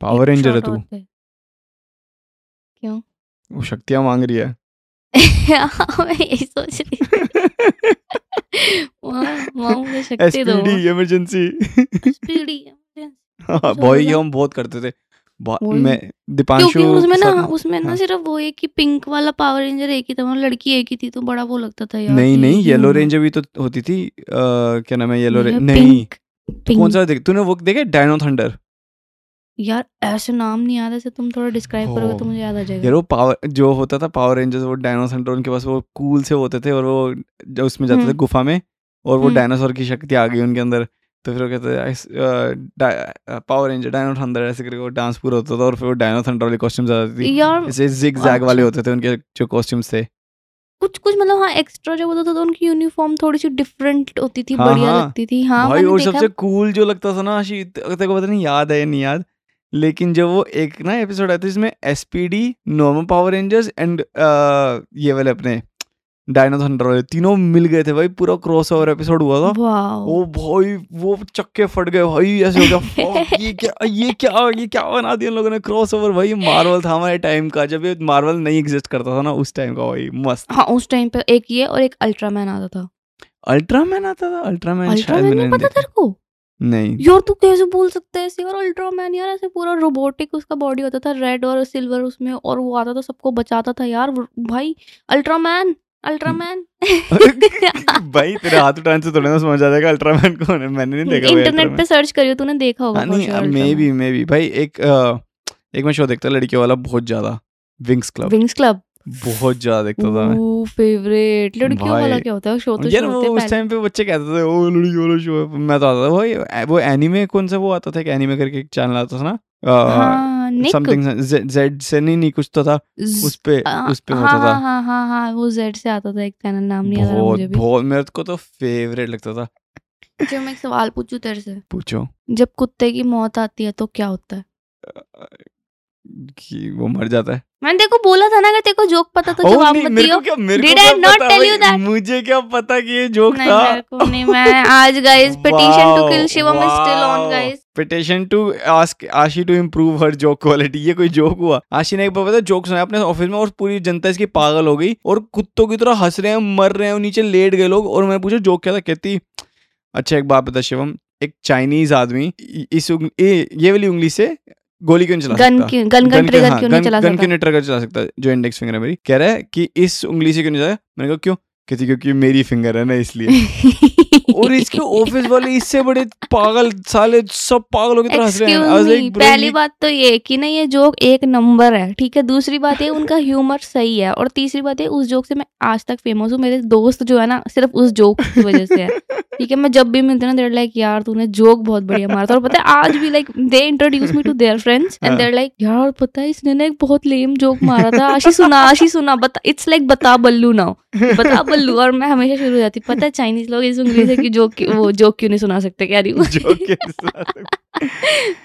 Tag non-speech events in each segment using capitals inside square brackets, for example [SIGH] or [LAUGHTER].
Power ranger है तू। क्यों? वो शक्तियाँ मांग रही है। [LAUGHS] मैं यही सोच रही [LAUGHS] शक्ति दो। एसपीडी इमरजेंसी हाँ ये हम बहुत करते थे। मैं दीपांशु उसमें ना उसमें ना हाँ। सिर्फ़ वो एक ही पिंक वाला पावर रेंजर एक ही था मतलब लड़की एक ही थी तो बड़ा वो लगता था यार नहीं नहीं येलो रेंजर भी तो होती थी क्या नाम है येलो रेंजर नहीं। कौन सा देख तूने वो देखे डायनो थंडर यार ऐसे नाम नहीं याद ऐसे तुम थोड़ा डिस्क्राइब करोगे तो मुझे याद आ जाएगा यार वो पावर जो होता था पावर रेंजर्स वो डायनासोर उनके पास वो कूल से होते थे और वो जो उसमें जाते थे हम्म। गुफा में और वो हम्म। डायनासोर की शक्ति आ गई उनके अंदर तो फिर वो कहते पावर रेंजर डायनो थंडर ऐसे करके वो डांस पूरा होता था और फिर वो डायनो थंडर वाली कॉस्ट्यूम्स आ जाती थी यार ऐसे जिग जैग वाले अच्छा। होते थे उनके जो कॉस्ट्यूम्स थे कुछ कुछ मतलब हाँ एक्स्ट्रा जो होता था तो उनकी यूनिफॉर्म थोड़ी सी डिफरेंट होती थी हाँ, बढ़िया हाँ। लगती थी हाँ भाई और सबसे कूल जो लगता था ना आशी तेरे को पता नहीं याद है नहीं याद लेकिन जब वो एक ना एपिसोड आया था जिसमें SPD normal power rangers and ये वाले अपने डायनो थंडर वाले तीनों मिल गए थे भाई पूरा क्रॉसओवर एपिसोड हुआ था। ओ भाई वो चक्के फट गए भाई ऐसे हो गया [LAUGHS] ये क्या ये क्या ये क्या बना दिया लोगों ने क्रॉसओवर भाई मार्वल था हमारे टाइम का जब ये मार्वल नहीं एग्जिस्ट करता था ना उस टाइम का भाई मस्त। हाँ उस टाइम पे एक ये और एक अल्ट्रामैन आता था। अल्ट्रामैन आता था? अल्ट्रामैन शायद अल्ट्रामैन मैंने पता तेरे को? नहीं। यार तू कैसे बोल सकता है ऐसे? यार अल्ट्रामैन यार ऐसे पूरा रोबोटिक उसका बॉडी होता था रेड और सिल्वर उसमें और वो आता था सबको बचाता था यार। भाई अल्ट्रामैन अल्ट्रामैन। [LAUGHS] भाई तेरे हाथ उठाने से थोड़ा ना समझ आ जाएगा अल्ट्रामैन कौन है। मैंने नहीं देखा इंटरनेट पे सर्च करियो तूने देखा होगा हाँ, नहीं मे बी मे बी भाई एक एक मैं शो देखता लड़कियों वाला बहुत ज़्यादा। विंग्स क्लब विंग्स क्लब बहुत ज़्यादा देखता था मैं फेवरेट लड़कियों वाला क्या होता है? शो तो यार शो वो होते उस टाइम पे बच्चे कहते थे ओ लड़की वाला शो है। मैं तो आता था भाई वो एनीमे कौन सा वो आता था? एक एनीमे करके एक चैनल आता था ना? हाँ समथिंग जेड से नहीं नहीं कुछ तो था। उस पे हाँ उस पे हाँ होता था। हाँ हाँ हाँ हाँ वो जेड से आता था एक चैनल नाम नहीं याद आ रहा मुझे भी बहुत मेरे को तो फेवरेट लगता था। जो मैं एक सवाल पूछूँ तेरे से। पूछो। जब कुत्ते की मौत आती है तो क्या होता है? कि वो मर जाता है। मैंने देखो बोला था ना अगर तेरे को जोक पता तो जवाब नहीं, मत दियो। I क्या पता tell भाई, that? मुझे क्या पता कि ये जोक नहीं था? मेरे को नहीं मैं आज guys petition to kill Shivam is still on guys petition to ask Aashi to improve her joke quality ये कोई जोक हुआ? आशी ने एक बार पता जोक सुनाया अपने ऑफ़िस में और पूरी जनता इसकी पागल हो गई और कुत्तों की तरह हंस रहे हैं मर रहे हैं नीचे लेट गए लोग और मैं पूछा जोक क्या था? कहती अच्छा एक बात बता शिवम एक चाइनीज़ आदमी इस उंग, ए, ये वाली उंगली से गोली क्यों चला गन सकता? क्यों गन का गन ट्रिगर हाँ, क्यों नहीं गन- चला गन क्यों सकता? नहीं ट्रिगर चला सकता जो इंडेक्स फिंगर है मेरी। कह रहा है कि इस उंगली से क्यों नहीं चला मैंने कहा क्यों? कहती क्योंकि मेरी फिंगर है ना इसलिए. [LAUGHS] और इसके ऑफ़िस वाले इससे बड़े पागल साले सब पागलों की तरह हंस रहे हैं। Like, पहली बात तो ये कि ना ये जोक एक नंबर है ठीक है? दूसरी बात ये उनका ह्यूमर सही है और तीसरी बात ये उस जोक से मैं आज तक फ़ेमस हूँ। मेरे दोस्त जो है ना सिर्फ़ उस जोक की वजह से है ठीक है? मैं जब भी मिलते ना देर लाइक यार तूने जोक बहुत बढ़िया मारा था। और पता है आज भी like they introduce me to their friends and हाँ। देर लाइक यार पता है इसने ना एक बहुत लेम जोक मारा था। आशी सुना आशी सुना बता इट्स लाइक बता बल्लू नाउ बता बल्लू। और मैं हमेशा शुरू हो जाती पता है चाइनीज़ लोग इस उंगली से कि जोक वो [LAUGHS] जोक क्यों नहीं सुना सकते? कह रही हूँ। जोक के साथ।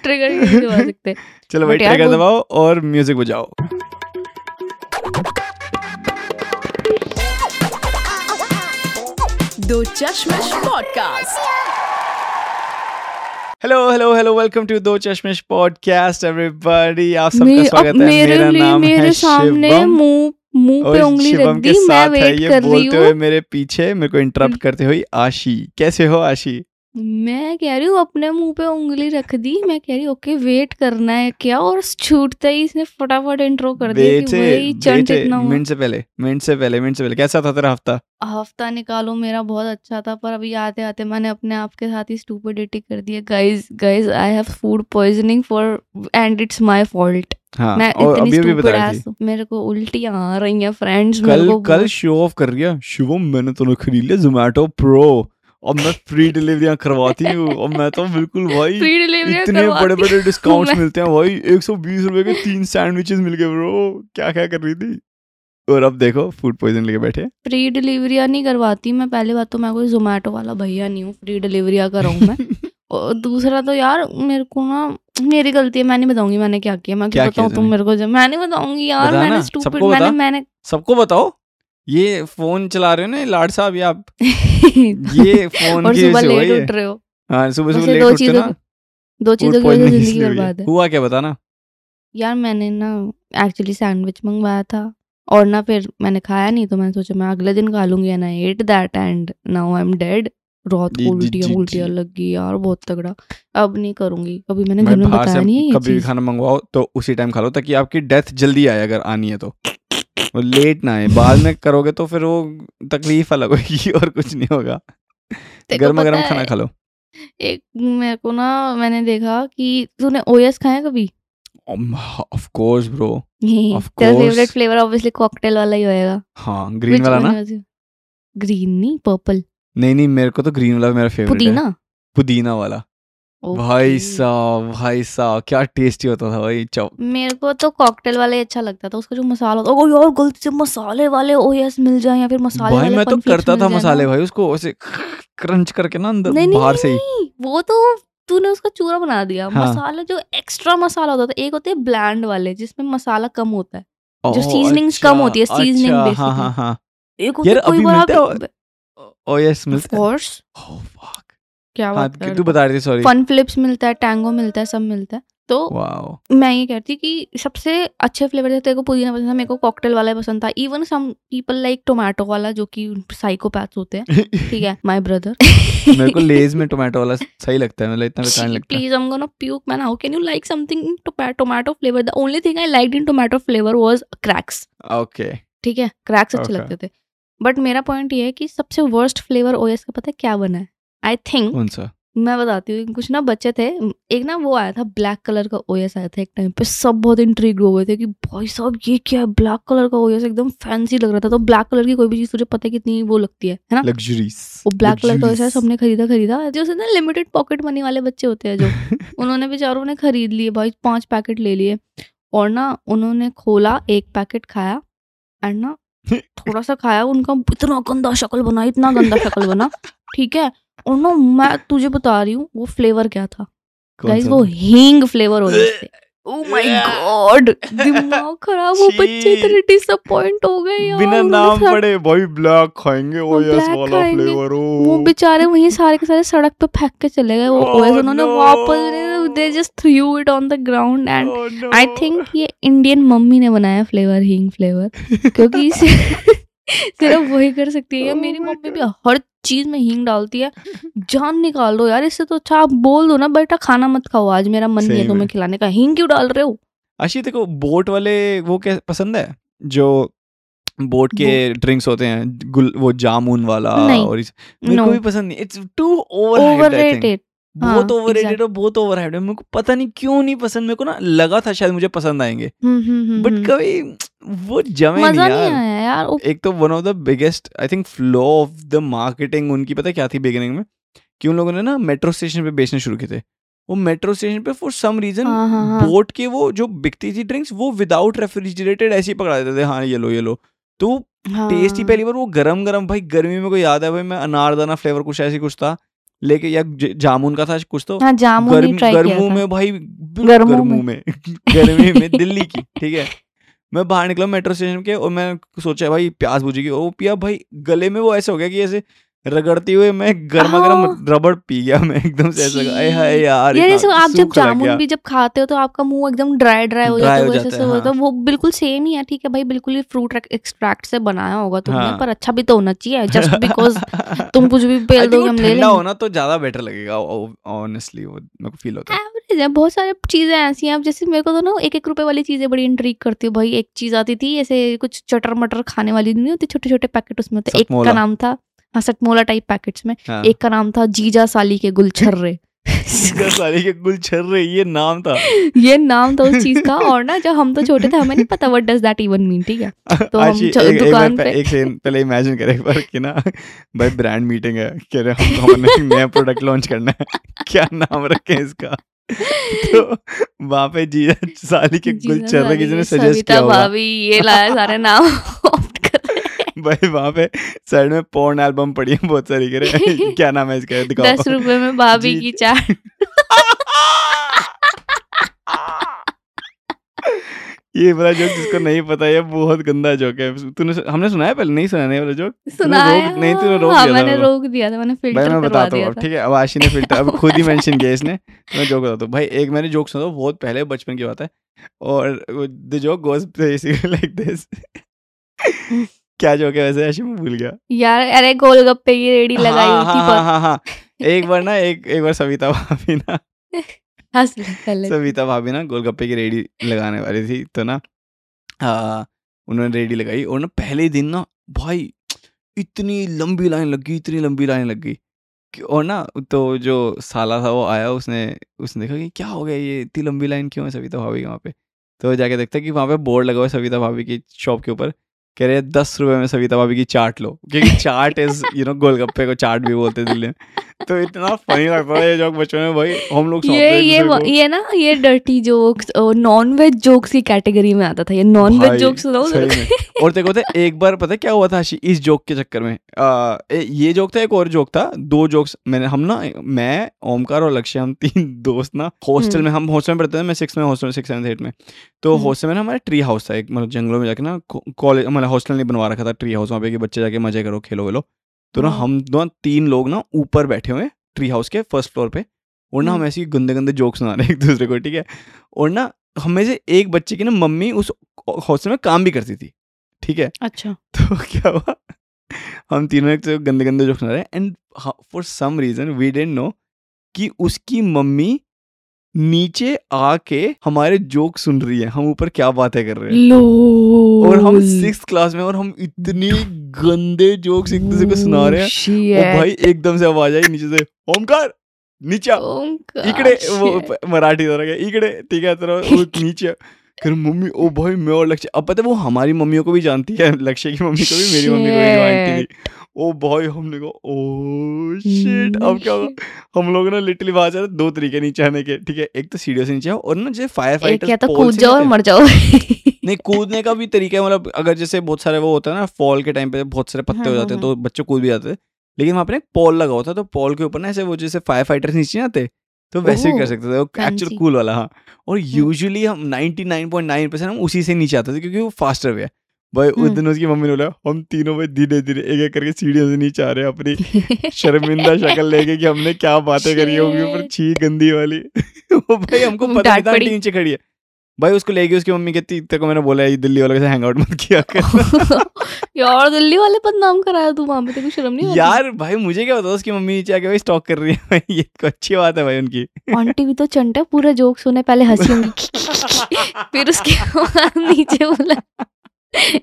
ट्रिगर नहीं सुना [LAUGHS] सकते? चलो भाई ट्रिगर दबाओ और म्यूज़िक बजाओ। Do Chashmish podcast hello hello hello welcome to Do Chashmish podcast everybody आप सबका स्वागत है। मेरे मेरा लिए नाम मेरे है सामने शिवम। मुँह मुँह पे उंगली रख के दी मैं वेट कर रही बोलते हुए हूँ। मेरे पीछे मेरे को इंटरप्ट करते हुए आशी। कैसे हो आशी? मैं कह रही हूँ अपने मुँह पे उंगली रख दी। मैं कह रही हूँ ओके वेट करना है क्या? और छूटते ही इसने फटाफट इंट्रो कर दिया कि वही चंट इतना मिनट से पहले मिनट से पहले मिनट से पहले। कैसा था तेरा हफ़्ता? हफ़्ता निकालो मेरा बहुत अच्छा था पर अभी आते आते मैंने अपने आप के साथ ही स्टूपिडिटी कर दिया guys guys I have food poisoning for and it's my fault हाँ मैं और अभी अभी बता रही थी। मेरे को उल्टियाँ आ रही हैं फ्रेंड्स कल कल शो ऑफ़ कर रही है। शिवम मैंने तो खरीद लिया जोमेटो प्रो अब मैं फ्री डिलीवरियाँ करवाती हूँ। और मैं तो बिल्कुल भाई फ्री डिलीवरी इतने बड़े बड़े डिस्काउंट्स मिलते हैं भाई। एक सौ बीस रुपए के तीन सैंडविचेस मिल गए ब्रो क्या क्या कर रही थी? और अब देखो फ़ूड पॉइजन लेके बैठे। फ्री डिलीवरिया नहीं करवाती मैं। पहली बात तो मैं कोई जोमेटो वाला भैया नहीं हूँ। फ्री डिलीवरिया कराऊँ मैं। [LAUGHS] और दूसरा तो यार मेरे को ना मेरी गलती है। मैं नहीं बताऊँगी मैंने क्या किया। मैं क्या क्या बताऊँ तुम मेरे को जब मैं नहीं बताऊँगी यार। मैंने स्टूपिड मैंने मैंने सबको बताओ। ये फ़ोन चला रहे हो ना लाड साहब ये आप? [LAUGHS] ये फ़ोन और सुबह लेट उठ रहे हो। हाँ सुबह सुबह लेट उठते ना। दो चीज़ों की वजह से ज़िंदगी। बर्बाद है। हुआ क्या बता ना? यार मैंने ना एक्चुअली सैंडविच मंगवाया था और ना फिर मैंने खाया नहीं तो मैंने सोचा मैं अगले दिन खा लूँगी and I ate that and now I am dead रात को उल्टियाँ उल्टियाँ लग गई यार बहुत तगड़ा। अब नहीं करूँगी अभी मैंने घर में बताया नहीं है कभी भी खाना मंगवाओ तो उसी टाइम खा लो ताकि आपकी डेथ जल्दी आए अगर आनी है तो। लेट ना आए। बाद में करोगे तो फिर वो तकलीफ़ अलग होगी [LAUGHS] और कुछ नहीं होगा। गर्मा गर्म खाना खा लो। एक मेरे को ना मैंने देखा कि तूने ओएस खाया कभी? ऑफ़ कोर्स ब्रो तेरा फेवरेट फ्लेवर ऑब्वियसली कॉकटेल वाला ही होएगा। हाँ ग्रीन वाला ना? ग्रीन नहीं पर्पल नहीं नहीं मेरे को तो ग्रीन वाला मेरा फेवरेट है। पुदीना? पुदीना वाला। भाई साहब भाई साहब क्या टेस्टी होता था भाई चौ। मेरे को तो कॉकटेल वाला अच्छा लगता था उसका जो मसाला होता ओ यार गलती से मसाले वाले ओएस मिल जाए या फिर मसाले भाई वाले मैं तो करता था मसाले भाई उसको ऐसे क्रंच करके ना अंदर नहीं नहीं बाहर से ही। वो तो तूने उसका चूरा बना दिया। हाँ। मसाला जो एक्स्ट्रा मसाला होता था एक होते हैं ब्लैंड वाले जिसमें मसाला कम होता है जो ओह, seasonings कम होती है, अच्छा, seasoning अच्छा. हाँ हाँ हाँ। एक होते हैं कोई है ओ यस ऑफ़ मिलता है. क्या हाँ बात तू बता रही थी सॉरी फन फ्लिप्स मिलता है टैंगो मिलता है सब मिलता है। तो मैं ये कहती कि सबसे अच्छे फ्लेवर थे तेरे को पुदीना पसंद था मेरे को कॉकटेल वाला पसंद था। Even some people like tomato वाला जो कि साइकोपैथ होते हैं [LAUGHS] ठीक है माय ब्रदर मेरे को लेज में टोमेटो वाला सही लगता है मतलब इतना बेकार नहीं लगता I'm gonna puke, man. How can you like something in tomato, tomato flavor? The only thing I liked in tomato flavor was cracks. Okay ठीक है क्रैक्स अच्छे Okay. लगते थे। बट मेरा पॉइंट ये है कि सबसे वर्स्ट फ्लेवर ओएस का पता है क्या बना है? आई थिंक कौन सा? मैं बताती हूँ कुछ ना बच्चे थे एक ना वो आया था ब्लैक कलर का ओएस आया था एक टाइम पे सब बहुत इंट्रीग हो गए थे कि भाई साहब ये क्या है? ब्लैक कलर का ओएस एकदम फैंसी लग रहा था तो ब्लैक कलर की कोई भी चीज़ तुझे पता है कितनी वो लगती है है ना? लग्जरीज वो ब्लैक कलर का ओएस सबने खरीदा खरीदा जो ना लिमिटेड पॉकेट मनी वाले बच्चे होते हैं जो [LAUGHS] उन्होंने बेचारों ने खरीद लिए भाई पाँच पैकेट ले लिए और ना उन्होंने खोला एक पैकेट खाया एंड ना [LAUGHS] थोड़ा सा खाया उनका इतना गंदा शक्ल बना इतना गंदा शक्ल बना [LAUGHS] ठीक है? और ना मैं तुझे बता रही हूँ वो फ्लेवर क्या था? गाइस वो हींग फ्लेवर हो थे ओ माय गॉड दिमाग खराब वो बच्चे इतने डिसअपॉइंट हो गए यार बिना नाम पड़े भाई ब्लैक खाएँगे ओ यस वाला। फ्लेवर वो बेचारे वहीं सारे के सारे सड़क पे फेंक के चले गए वो Oh, ओएस उन्होंने वापस दे just threw it on the ground and Oh, I think ये इंडियन मम्मी ने बनाया फ्लेवर हींग फ्लेवर क्योंकि इसे- [LAUGHS] [LAUGHS] [LAUGHS] सिर्फ़ वही कर सकती है। यार मेरी मम्मी भी हर चीज़ में हींग डालती है। [LAUGHS] जान निकाल दो यार इससे तो अच्छा आप बोल दो ना बेटा खाना मत खाओ आज मेरा मन नहीं है तुम्हें खिलाने का। हींग क्यों डाल रहे हो? आशी देखो बोट वाले वो क्या पसंद है? जो बोट के ड्रिंक्स होते हैं गुल वो जामुन वाला और इस, मेरे नो को भी पसंद नहीं। इट्स टू ओवररेटेड बहुत हाँ, ओवररेटेड exact- और बहुत ओवरहाइड है। मेरे को पता नहीं क्यों नहीं पसंद मेरे को ना लगा था शायद मुझे पसंद आएँगे। बट कभी वो जमे नहीं नहीं यार। आया यार एक तो one of the biggest I think flow of the marketing उनकी पता क्या थी बिगिनिंग में? कि उन लोगों ने ना मेट्रो स्टेशन पे बेचने शुरू किए थे। वो मेट्रो स्टेशन पे फॉर सम रीजन हाँ, हाँ, हाँ। बोट के वो जो बिकती थी ड्रिंक्स वो विदाउट रेफ्रिजरेटेड ऐसे ही पकड़ा देते थे। हाँ ये लो ये लो। तो टेस्ट ही हाँ। पहली बार वो गरम गरम भाई गर्मी में को याद है भाई? मैं अनारदाना फ्लेवर कुछ ऐसी कुछ था। लेके या जामुन का था कुछ तो। हाँ जामुन गर्म ट्राई गर्मों में भाई गर्मू गर्मों में, में। [LAUGHS] गर्मी में दिल्ली की ठीक है। मैं बाहर निकला मेट्रो स्टेशन के और मैं सोचा भाई प्यास बुझेगी और वो पिया भाई गले में वो ऐसे हो गया कि ऐसे रगड़ते हुए मैं गर्मा हाँ। गर्म रबड़ पी गया मैं एकदम से ऐसा लगा, हाय यार यार जैसे आप जब जामुन भी जब खाते हो तो आपका मुँह एकदम ड्राई ड्राई हो जाता है हो वो जाता जैसे होता है हाँ। वो बिल्कुल सेम ही है ठीक है भाई बिल्कुल ही फ्रूट एक्सट्रैक्ट से बनाया होगा तुमने हाँ। पर अच्छा भी तो होना चाहिए जस्ट बिकॉज़ [LAUGHS] तुम कुछ भी पेल दोगे हम ले लेंगे होना तो ज़्यादा बेटर लगेगा ऑनेस्टली वो मेरे को फील होता है एवरेज है बहुत सारी चीज़ें ऐसी हैं जैसे मेरे को तो ना एक एक रुपए वाली चीज़ें बड़ी इंट्रीग करती है भाई एक चीज़ आती थी ऐसे कुछ चटर मटर खाने वाली नहीं होती छोटे छोटे पैकेट उसमें होते एक का नाम था हाँ सटमोला टाइप पैकेट्स में हाँ। एक का नाम था जीजा साली के गुलछर्रे। सीधा सारी के गुल छर रहे ये नाम था। [LAUGHS] ये नाम था उस चीज़ का और ना जब हम तो छोटे थे हमें नहीं पता what does that even mean ठीक है? तो हम एक, एक, दुकान बार पे- एक सेकंड पहले इमेजिन करे एक बार कि ना भाई ब्रांड मीटिंग है कह रहे हम हमने नया प्रोडक्ट लॉन्च करना है। क्या नाम रखें इसका? तो वहाँ पे जीजा साली के गुल जीजा रहे किसी ने सजेस्ट किया होगा। भाभी ये लाया सारे नाम। [LAUGHS] भाई वहाँ पे साइड में पॉर्न एल्बम पड़ी है बहुत सारी कह रहे [LAUGHS] क्या नाम है इसका? दिखाओ। दस रुपए में भाभी की चाट। ये वाला जोक जिसको नहीं पता ये बहुत गंदा जोक है। तूने हमने सुना है पहले? नहीं सुना नहीं वाला जोक सुनाया रोक- नहीं, तूने रोक हाँ, दिया मैंने रोक दिया था मैंने फ़िल्टर भाई मैं बताता हूँ ठीक है अब आशी ने फ़िल्टर अब खुद ही मेंशन किया इसने। मैं जोक बताता हूँ। भाई एक मैंने जोक सुना था बहुत पहले बचपन की बात है। और the joke goes basically like this क्या जोक है वैसे? मैं भूल गया। यार अरे गोलगप्पे की रेडी लगाई हाँ, थी हाँ, हाँ, हाँ, हाँ। एक बार ना एक एक बार सविता भाभी ना [LAUGHS] सविता भाभी ना गोलगप्पे की रेडी लगाने वाली थी तो ना आ, उन्होंने रेडी लगाई और ना पहले दिन ना भाई इतनी लंबी लाइन लग गई इतनी लंबी लाइन लग गई और ना तो जो साला था वो आया उसने उसने देखा कि क्या हो गया ये इतनी लंबी लाइन क्यों है सविता भाभी के वहाँ पे? तो जाके देखता है कि वहाँ पे बोर्ड लगा हुआ है सविता भाभी की शॉप के ऊपर। कह रहे दस रुपए में सविता भाभी की चाट लो। क्योंकि [LAUGHS] चाट इज़ यू नो गोलगप्पे को चाट भी बोलते दिल्ली में। तो इतना फनी लगता था ये जोक बचपन में भाई हम लोग ये ये ये ना ये dirty jokes non veg jokes की कैटेगरी में आता था। ये नॉन वेज जोक्स में। और देखो तो एक बार पता क्या हुआ था इस जोक के चक्कर में आ, ये जोक था एक और जोक था दो जोक्स मैंने हम ना मैं ओमकार और लक्ष्य हम तीन [LAUGHS] दोस्त ना हॉस्टल हम्म। में हम हॉस्टल में पढ़ते थे मैं सिक्स में हॉस्टल सिक्स सेवन एट में तो हम्म। हॉस्टल में ना हमारा ट्री हाउस था एक मतलब जंगलों में जाके ना कॉलेज मतलब हॉस्टल नहीं बनवा रखा था ट्री हाउस वहाँ पे कि बच्चे जाके मज़े करो खेलो वेलो तो ना हाँ। हम दो तीन लोग ना ऊपर बैठे हुए ट्री हाउस के फ़र्स्ट फ्लोर पे और ना हम हम्म। ऐसे गंदे गंदे जोक सुना रहे एक दूसरे को ठीक है और ना हमें से एक बच्चे की ना मम्मी उस हॉस्टल में काम भी करती थी ठीक है? अच्छा। तो [LAUGHS] क्या हुआ? हम तीनों एक तो गंदे गंदे जोक सुना रहे हैं and for some reason we don't know कि उसकी मम्मी नीचे आके हमारे जोक सुन रही है। हम ऊपर क्या बातें कर रहे हैं? और हम सिक्स क्लास में और हम इतनी गंदे जोक्स एक दूसरे को सुना रहे हैं। और भाई एकदम से आवाज़ आई नीचे से ओमकार नीचे। इकडे वो मराठी इकडे ठीक है तरह [LAUGHS] नीचे। फिर मम्मी ओ भाई मैं और लक्ष्य अब पता है वो हमारी मम्मियों को भी जानती है लक्ष्य की मम्मी को भी मेरी मम्मी को भी जानती थी। ओ भाई हमने कहा ओ शिट अब क्या होगा हम लोग ना लिटरली बात है दो तरीके नीचे आने के ठीक है? एक तो सीढ़ियों से नीचे आओ और ना जैसे फायर फाइटर तो कूद जाओ और मर जाओ। नहीं कूदने का भी तरीका है मतलब अगर जैसे बहुत सारे वो होता है ना फॉल के टाइम पे बहुत सारे पत्ते हाँ, हो हाँ, जाते हैं। तो बच्चे कूद भी जाते थे लेकिन वहाँ पे ना एक पॉल लगा होता तो पॉल के ऊपर ना ऐसे वो जैसे फायर फाइटर्स नीचे आते तो वैसे भी कर सकते थे एक्चुअल कूल वाला हाँ। और यूजुअली हम 99.9 परसेंट हम उसी से नीचे आते थे क्योंकि वो फास्टर वे है। भाई उस हम्म। दिन उसकी मम्मी ने बोला हम तीनों भाई धीरे धीरे एक एक करके सीढ़ियों से नीचे आ रहे हैं अपनी [LAUGHS] शर्मिंदा शक्ल लेके कि हमने क्या बातें करी होंगी ऊपर छी गंदी वाली। [LAUGHS] वो भाई हमको पता नहीं था नीचे खड़ी है। भाई उसको ले गई उसकी मम्मी कहती तेरे को मैंने बोला ये दिल्ली वालों साथ हैंग आउट मत किया कर. [LAUGHS] यार दिल्ली वाले बदनाम कराया तू वहाँ पे तेरे को शर्म नहीं यार भाई मुझे क्या पता उसकी मम्मी नीचे आके भाई स्टॉक कर रही है भाई ये तो अच्छी बात है भाई उनकी। आंटी भी तो चंट है पूरा जोक सुने पहले हँसी होंगी। [LAUGHS] फिर उसके बाद नीचे बोला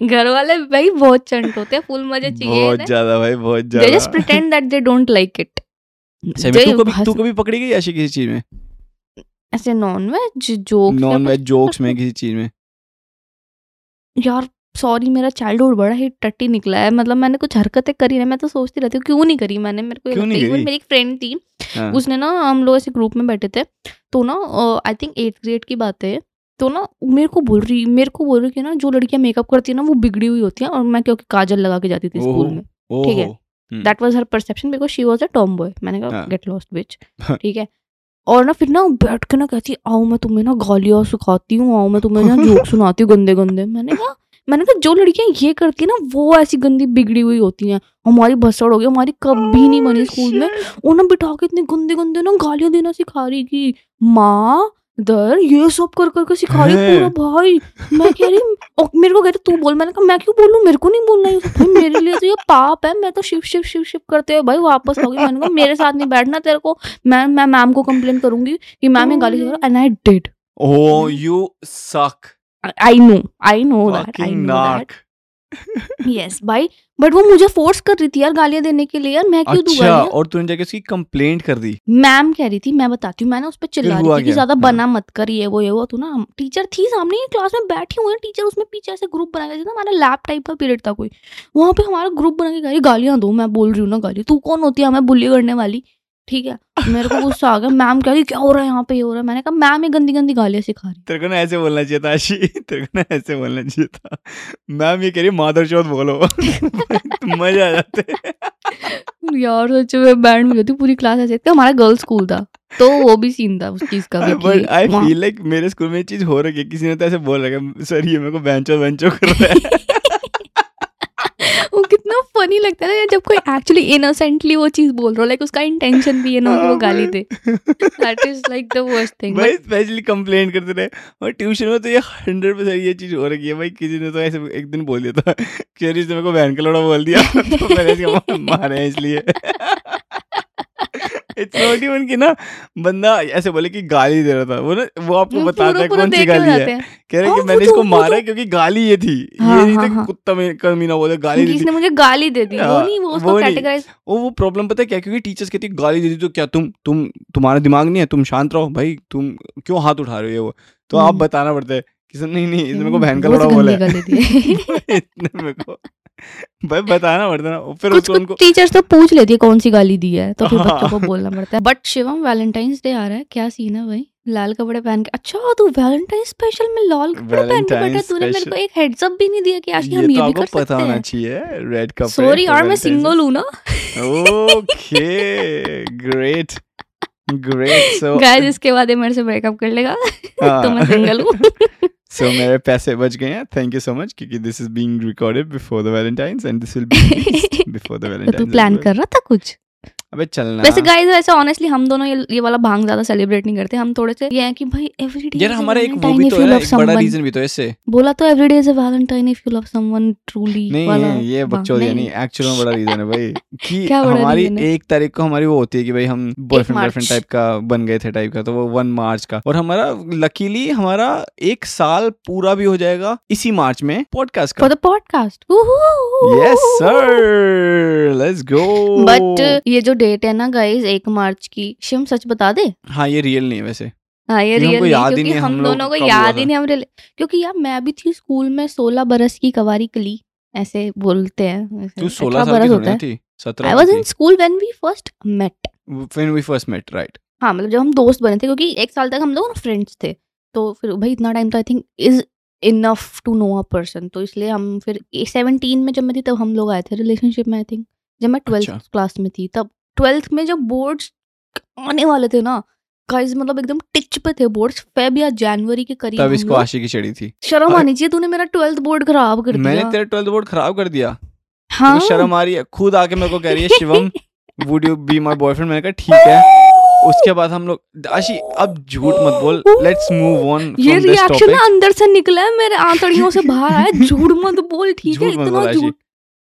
घर वाले भाई बहुत चंट होते हैं फुल मज़े चाहिए बहुत ज़्यादा भाई बहुत ज़्यादा। They just pretend that they don't like it तू कभी तू कभी पकड़ी गई ऐसी किसी चीज़ में? ऐसे non veg joke non veg jokes में [LAUGHS] किसी चीज़ में। यार सॉरी मेरा चाइल्डहुड बड़ा ही टट्टी निकला है। मतलब मैंने कुछ हरकतें करी ना मैं तो सोचती रहती हूँ क्यों नहीं करी मैंने? मेरे को? मेरी एक फ्रेंड थी। हाँ, उसने ना हम लोग ऐसे ग्रुप में बैठे थे। तो ना आई थिंक एट्थ ग्रेड की बात है। तो ना मेरे को बोल रही मेरे को बोल रही कि ना जो लड़कियाँ मेकअप करती है ना वो बिगड़ी हुई होती है और मैं क्योंकि काजल लगा के जाती थी स्कूल में। ठीक है। That was her perception because she was a tomboy मैंने कहा। गेट लॉस्ट बिच ठीक है? और ना फिर ना बैठ के ना कहती आओ मैं तुम्हें ना गालियाँ सिखाती हूँ आओ मैं तुम्हें ना [LAUGHS] जोक सुनाती हूँ गंदे गंदे। मैंने कहा मैंने कहा जो लड़कियाँ ये करती है ना वो ऐसी गंदी बिगड़ी हुई होती हैं। हमारी भसड़ हो गई हमारी कभी नहीं बनी स्कूल में। उन्हें ना बिठा के इतने गंदे गंदे ना गालियाँ देना सिखा रही कि माँ दर ये सब कर करके सिखा रही। पूरा भाई। मैं कह रही और मेरे को कह रही तू बोल। मैंने कहा मैं क्यों बोलूँ? मेरे को नहीं बोलना ये भाई मेरे लिए तो ये पाप है। मैं तो शिव शिव शिव शिव करते हुए भाई वापस गई मैंने कहा मेरे साथ नहीं बैठना तेरे को। मैं मैं मैम को कंप्लेन करूँगी कि मैम ये गाली and I did Oh, you suck. I know I know that I know that. Yes भाई बट वो मुझे फोर्स कर रही थी यार गालियाँ देने के लिए यार मैं क्यों दूँ अच्छा और तूने जाके उसकी कंप्लेंट कर दी? मैम कह रही थी मैं बताती हूँ मैंने उस पर चिल्ला रही थी कि ज़्यादा हाँ। बना मत कर ये वो ये वो तू ना टीचर थी सामने ही क्लास में बैठी हुई टीचर उसमें पीछे ऐसे ग्रुप बना था हमारा लैब टाइप का पीरियड था कोई। वहाँ पे हमारा ग्रुप बना के कह रही गालियाँ दो मैं बोल रही हूँ ना गाली तू कौन होती है हमें बुली करने वाली? ठीक है मेरे को गुस्सा आ गया। मैम कह रही क्या हो रहा है यहाँ पे? ये हो रहा है। मैंने कहा मैम ये गंदी गंदी गालियाँ सिखा रही तेरे को ना ऐसे बोलना चाहिए था आशी। तेरे को ना ऐसे बोलना चाहिए था। मैम ये कह रही मादर चौथ बोलो। [LAUGHS] मज़ा आ जाते। यार सच में बैंड में जाती पूरी क्लास ऐसे। थी। हमारा गर्ल्स स्कूल था तो वो भी सीन था उस चीज़ का भी बट आई फील लाइक मेरे स्कूल में चीज़ हो रही है। किसी ने तो ऐसे बोल रखा है सर ये मेरे को बेंचो बेंचो कर रहा है। [LAUGHS] फनी लगता है ना जब कोई एक्चुअली इनोसेंटली वो चीज़ बोल रहा हो लाइक उसका इंटेंशन भी है ना वो गाली दे। That is like the worst thing भाई स्पेशली कंप्लेंट करते रहे। और ट्यूशन में तो ये हंड्रेड परसेंट ये चीज़ हो रही है भाई किसी ने तो ऐसे एक दिन बोल दिया था [LAUGHS] कि अरे इसने मेरे को बहन का लोड़ा बोल दिया। [LAUGHS] तो मैंने इसको मारे हैं इसलिए। इट्स नॉट इवन कि ना बंदा ऐसे बोले कि गाली दे रहा था। वो ना वो आपको बताता है कौन सी गाली है। कह रहे हाँ, कि मैंने तो- इसको मारा तो- क्योंकि गाली ये थी। ये नहीं हाँ, था हाँ। कुत्ता में कमीना बोले गाली दी किसने मुझे गाली दे दी वो नहीं वो उसको कैटेगराइज वो वो प्रॉब्लम पता है क्या क्योंकि टीचर्स कहती है गाली दे दी तो क्या तुम तुम तुम्हारा दिमाग नहीं है? तुम शांत रहो। भाई तुम क्यों हाथ उठा रहे हो वो तो आप हम्म। बताना पड़ता है। कि नहीं नहीं इसने मेरे को बहन का लोड़ा बोला है। इतने मेरे को। [LAUGHS] भाई बताना पड़ता ना। फिर कुछ उसको कुछ उनको टीचर्स तो पूछ लेती है कौन सी गाली दी है? तो फिर हाँ। बच्चों को बोलना पड़ता है। बट शिवम वैलेंटाइंस डे आ रहा है। क्या सीन है भाई? लाल कपड़े पहन के। अच्छा तू वैलेंटाइन स्पेशल में लाल कपड़े पहन के बैठा तूने मेरे को एक हेड्स अप भी नहीं दिया कि आज ये हम ये तो भी आपको कर पता होना चाहिए रेड कपड़े सॉरी यार मैं सिंगल हूँ ना। Okay great great so guys इसके बाद ये मेरे से ब्रेकअप कर लेगा। हाँ। [LAUGHS] तो मैं सिंगल हूँ। सो मेरे पैसे बच गए हैं। थैंक यू सो मच क्योंकि this is being recorded before the Valentine's and this will be before the Valentine's तू प्लान कर रहा था कुछ? अबे चलना। वैसे गाइस वैसे ऑनेस्टली हम दोनों ये ये वाला भाँग ज़्यादा सेलिब्रेट नहीं करते। हम थोड़े से ये है कि भाई एवरीडे यार हमारा एक वो भी तो है एक बड़ा रीजन भी तो इससे बोला तो every day is a Valentine if you love someone truly नहीं ये भाँग। बकचोदिया नहीं एक्चुअल में बड़ा रीजन है भाई। [LAUGHS] कि हमारी एक तारीख को हमारी वो होती है कि भाई हम बॉयफ्रेंड गर्लफ्रेंड टाइप का बन गए थे टाइप का तो वो वन मार्च का। और हमारा लकीली हमारा एक साल पूरा भी हो जाएगा इसी मार्च में पॉडकास्ट का। For the podcast yes sir let's go but ये जो डेट है ना गाइस एक मार्च की। शिम सच बता दे? हाँ ये रियल नहीं है वैसे। हाँ ये रियल हमको याद नहीं क्योंकि है हम हम दोनों को याद ही नहीं हम रिले- क्योंकि यार मैं भी थी स्कूल में सोलह बरस की कवारी कली ऐसे बोलते हैं तू 16 साल की होता है। थी I 17 was in school when we first met when we first met right हाँ मतलब जब हम दोस्त बने थे क्योंकि एक साल तक हम लोग फ्रेंड्स थे तो फिर भाई इतना टाइम तो I think is enough to know a person तो इसलिए हम फिर सेवनटीन में जब मैं थी तब हम लोग आए थे रिलेशनशिप में आई थिंक जब मैं ट्वेल्थ अच्छा। क्लास में थी तब। ट्वेल्थ में जब बोर्ड्स आने वाले थे ना गाइस मतलब एकदम टिच पे थे बोर्ड्स फेब या जनवरी के करीब तब इसको आशी की चढ़ी थी। शर्म आनी चाहिए तूने मेरा ट्वेल्थ बोर्ड खराब कर दिया। मैंने तेरा ट्वेल्थ बोर्ड खराब कर दिया। हाँ? शर्म आ रही है? खुद आके मेरे को कह रही है Shivam would you be my boyfriend मैंने कहा ठीक है। उसके बाद हम लोग आशी अब झूठ मत बोल। लेट्स मूव ऑन ये रिएक्शन ना अंदर से निकला है मेरे आंतड़ियों से बाहर आया। [LAUGHS] झूठ मत बोल ठीक है? इतना झूठ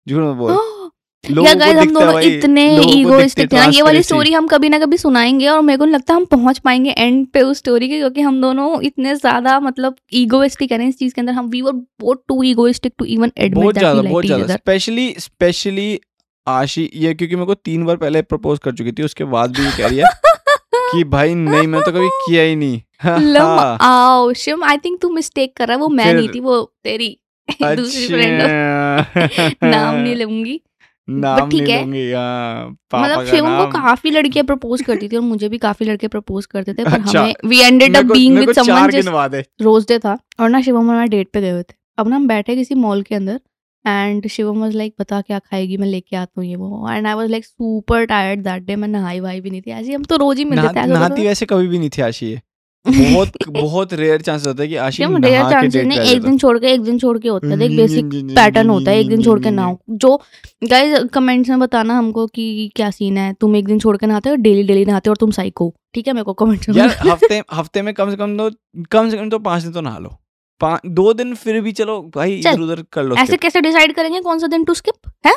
झूठ मत बोल। हाँ। या गाइस हम दोनों इतने ईगोइस्टिक थे ये वाली स्टोरी हम कभी ना कभी सुनाएँगे और मेरे को लगता हम पहुँच पाएँगे एंड पे उस स्टोरी के क्योंकि हम दोनों इतने ज़्यादा मतलब ईगोइस्टिक है इस चीज़ के अंदर। हम we were both too egoistic to even admit बहुत ज़्यादा बहुत ज़्यादा। स्पेशली स्पेशली आशी ये क्योंकि मेरे को तीन बार पहले प्रपोज कर चुकी थी उसके बाद भी कह रही है [LAUGHS] कि भाई नहीं मैं तो कभी किया ही नहीं। लम हाँ, आओ शिम आई थिंक तू मिस्टेक कर रहा है वो मैं नहीं थी वो तेरी [LAUGHS] दूसरी फ्रेंड अच्छा। [LAUGHS] नाम नहीं लूँगी। नाम ठीक है। हाँ, मतलब का शिवम को काफ़ी लड़कियाँ प्रपोज करती थी और मुझे भी काफ़ी लड़के प्रपोज करते थे पर अच्छा। हमें we ended up being with someone just rose day था और ना शिवम और मैं डेट पे गए हुए थे। अब ना हम बैठे किसी मॉल के अंदर एंड शिवम वाज लाइक बता क्या खाएगी मैं लेके आता हूँ ये वो। And I was like super tired that day मैं नहाई वाई भी नहीं थी। ऐसे ही हम तो रोज ही मिलते थे नहाती वैसे कभी भी नहीं थी आशी ये। बहुत बहुत रेयर चांस होता है कि आशी शिवम नहा रेयर डेट नहीं एक दिन छोड़ के एक दिन छोड़ के होता है। एक बेसिक पैटर्न होता है एक दिन छोड़ के ना जो गाइस कमेंट्स में बताना हमको कि क्या सीन है। तुम एक दिन छोड़ के नहाते हो डेली डेली नहाते हो और तुम साइको ठीक है मेरे को कमेंट्स में यार हफ़्ते हफ़्ते में कम से कम तो कम से कम तो पाँच दिन तो नहा लो। दो दिन फिर भी चलो भाई इधर उधर कर लो ऐसे कैसे डिसाइड करेंगे कौन सा दिन टू स्किप है?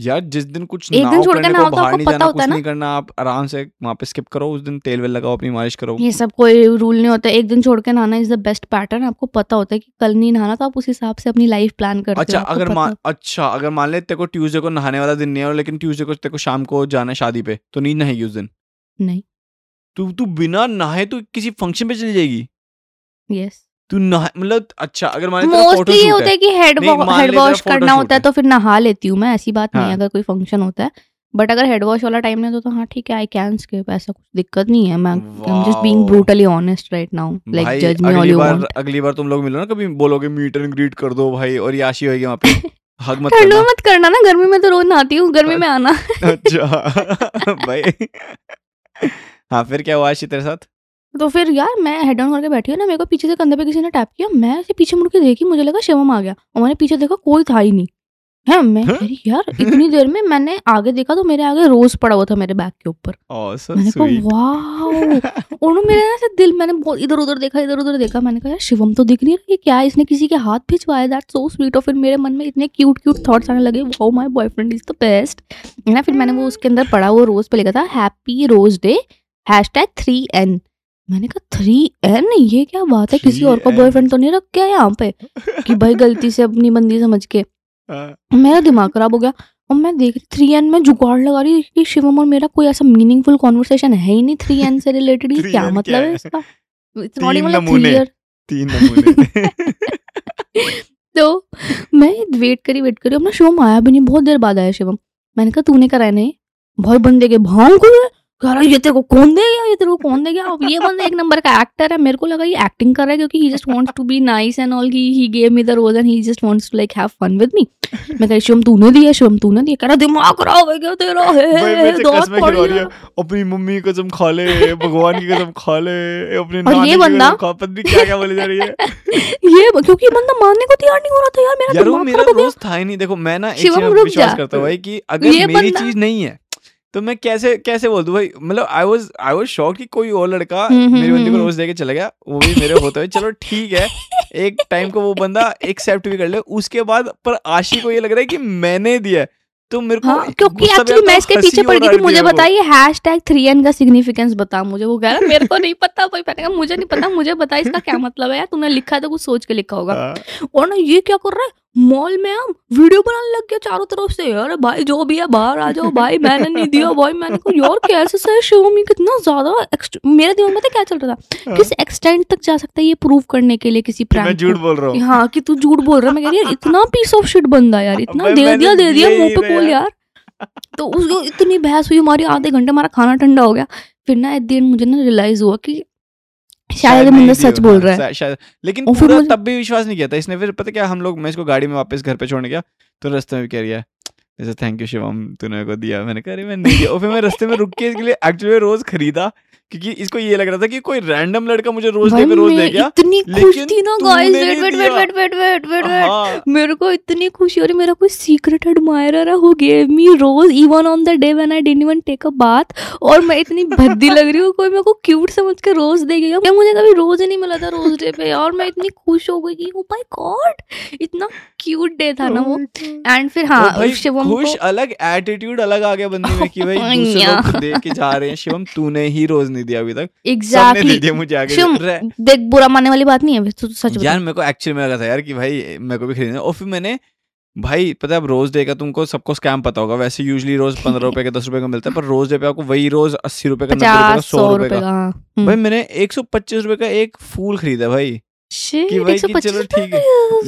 यार जिस दिन कुछ एक दिन छोड़ नहाओ तो बाहर आपको नहीं पता जाना होता कुछ है ना? नहीं करना आप आराम से वहाँ पे स्किप करो उस दिन तेल वेल लगाओ अपनी मालिश करो। ये सब कोई रूल नहीं होता। एक दिन छोड़ के नहाना इज़ द बेस्ट पैटर्न आपको पता होता है कि कल नहीं नहाना तो आप उस हिसाब से अपनी लाइफ प्लान करते अच्छा हो आपको अगर पता मान अच्छा अगर मान ले तेरे को ट्यूसडे को नहाने वाला दिन नहीं है और लेकिन ट्यूसडे को तेरे को शाम को जाना है शादी पे तो नहीं नहाएगी उस दिन? नहीं। तू तू बिना नहाए तो किसी फ़ंक्शन पे चली जाएगी? यस तू नहा मतलब अच्छा अगर मान मोस्टली ये होता है। कि हेड हेड वॉश करना होता है। तो फिर नहा लेती हूँ मैं ऐसी बात नहीं है हाँ। अगर कोई फ़ंक्शन होता है। बट अगर हेड वॉश वाला टाइम नहीं तो, तो हाँ ठीक है आई कैन स्किप ऐसा कुछ दिक्कत नहीं है। मैं just being brutally honest right now like जज मी ऑल अगली यू बार वांट अगली बार तुम लोग मिलो ना कभी बोलोगे मीट एंड ग्रीट कर दो भाई और याशी होगी वहाँ पे। [LAUGHS] हग मत करना। मत करना ना गर्मी में तो रोज नहाती हूँ गर्मी में आना। अच्छा [LAUGHS] भाई। हाँ फिर क्या हुआ आशी तेरे साथ? तो फिर यार मैं हेड ऑन करके बैठी हूँ ना मेरे को पीछे से कंधे पे किसी ने टैप किया मैं ऐसे पीछे मुड़ के देखी मुझे लगा शिवम आ गया और मैंने पीछे देखा कोई था ही नहीं। है मैं हाँ? यार इतनी देर में मैंने आगे देखा तो मेरे आगे रोज पड़ा हुआ था मेरे बैग के ऊपर। मैंने कहा वाह [LAUGHS] और मेरे ना दिल मैंने बहुत इधर उधर देखा इधर उधर देखा मैंने कहा यार शिवम तो दिख नहीं रहा ये क्या है? इसने किसी के हाथ भिजवाया दैट सो स्वीट और फिर मेरे मन में इतने क्यूट क्यूट थॉट्स आने लगे wow my boyfriend is the best है ना फिर मैंने वो उसके अंदर पढ़ा वो रोज पे लिखा था happy rose day hashtag three N मैंने कहा थ्री एन ये क्या बात है? किसी और का बॉयफ्रेंड तो नहीं रख गया यहाँ पे? [LAUGHS] कि भाई गलती से अपनी बंदी समझ के। हाँ, मेरा दिमाग खराब हो गया और मैं देख रही थ्री एन में जुगाड़ लगा रही कि शिवम और मेरा कोई ऐसा मीनिंगफुल कॉन्वर्सेशन है ही नहीं थ्री एन से रिलेटेड ये क्या मतलब है? इसका? Like नमूने। three year. तीन नमूने। [LAUGHS] तो मैं वेट करी वेट करी अपना शिवम आया भी नहीं बहुत देर बाद आया शिवम। मैंने कहा तूने कराया नहीं? भाई बंदे के भाव को कह ये तेरे को कौन देगा? ये तेरे को कौन देगा? अब ये बंदा एक नंबर का एक्टर है मेरे को लगा ये एक्टिंग कर रहा है क्योंकि he just wants to be nice and all he he gave me the rose and he just wants to like have fun with me मैं कह रही शिवम तूने दिया शिवम तूने दिया? कह रहा दिमाग खराब हो गया तेरा? है कसमें पड़ रही है। अपनी मम्मी की कसम खा ले भगवान की कसम खा ले अपने और ये बंदा- पता नहीं क्या क्या बोली जा रही है। [LAUGHS] ये क्योंकि ये बंदा मानने को तैयार नहीं हो रहा था यार मेरा दिमाग खराब हो गया। था ही नहीं। देखो मैं ना एक चीज़ विश्वास करता हूँ भाई कि अगर मेरी चीज़ नहीं है तो मैं कैसे कैसे बोल दूँ भाई? मतलब I was I was shock कि कोई और लड़का हम्म, हम्म, मेरी बंदी को हम्म, रोज देके चला गया। वो भी मेरे होते हुए। चलो ठीक है एक टाइम को वो बंदा एक्सेप्ट भी कर ले। उसके बाद पर आशी को ये लग रहा है कि मैंने दिया है। तो मेरे को हाँ क्योंकि एक्चुअली मैं इसके पीछे पड़ गई थी मुझे बताइए हैश टैग थ्री एन का सिग्निफिकेंस बता मुझे। वो कह रहा मेरे को नहीं पता भाई। मैंने कहा मुझे नहीं पता मुझे बता इसका क्या मतलब है यार? तूने लिखा तो कुछ सोच के लिखा होगा। हाँ, और ना ये क्या कर रहा है? मॉल में हम वीडियो बनाने लग गया चारों तरफ़ से। यार भाई जो भी है बाहर आ जाओ। भाई मैंने नहीं दिया। [LAUGHS] भाई मैंने कहा यार कैसे सही शो में कितना ज़्यादा मेरे दिमाग में तो क्या चल रहा था? किस एक्सटेंट तक जा सकता है ये प्रूव करने के लिए किसी कि मैं प्रैंक झूठ बोल रहा हूँ। हाँ कि तू झूठ बोल रहा है। मैं कह रही यार [LAUGHS] इतना पीस ऑफ़ शिट बंदा यार। इतना दे दिया दे दिया मुँह पे बोल यार। तो उसको इतनी बहस हुई हमारी आधे घंटे हमारा खाना ठंडा हो गया। फिर ना एट द मुझे ना रियलाइज़ हुआ कि शायद ये बंदा सच बोल रहा है। शायद लेकिन और पूरा तब भी विश्वास नहीं किया था इसने फिर पता क्या हम लोग मैं इसको गाड़ी में वापस घर पे छोड़ने गया तो रास्ते में भी कह रही है जैसे थैंक यू शिवम तूने मेरे को दिया। मैंने कहा अरे मैं नहीं दिया। और फिर मैं रास्ते में रुक के इसके लिए एक्चुअली रोज खरीदा क्योंकि इसको ये लग रहा था कि कोई रैंडम लड़का मुझे रोज पे रोज दे गया इतनी खुश थी ना guys wait wait wait wait wait wait wait हाँ। मेरे को इतनी खुशी हो रही मेरा कोई सीक्रेट एडमायरर है who gave me rose even on the day when I didn't even take a bath और मैं इतनी भद्दी लग रही हूँ कोई मेरे को क्यूट समझ के रोज दे गया। क्या मुझे कभी रोज ही नहीं मिला था रोज डे पे और मैं इतनी खुश हो गई कि ओ माय गॉड इतना क्यूट डे था ना वो। एंड फिर हाँ शिवम खुश अलग एटीट्यूड अलग आ गया बंदे में कि [LAUGHS] भाई दूसरे लोग दे के जा रहे हैं शिवम तूने ही रोज नहीं दिया अभी तक। exactly. दे दिया मुझे आगे। देख बुरा मानने वाली बात नहीं है तू सच यार मेरे को एक्चुअली में लगा था यार कि भाई मेरे को भी खरीदना और फिर मैंने भाई पता है अब रोज डे का तुमको सबको स्कैम पता होगा। वैसे यूजली रोज पंद्रह रुपए का दस रुपए का मिलता है पर रोज डे पे आपको वही रोज अस्सी रुपए का नब्बे रुपए का सौ रुपए का। हाँ। हम्म। भाई मैंने एक सौ पच्चीस रुपए का एक फूल खरीदा भाई। कि भाई कि चलो ठीक है।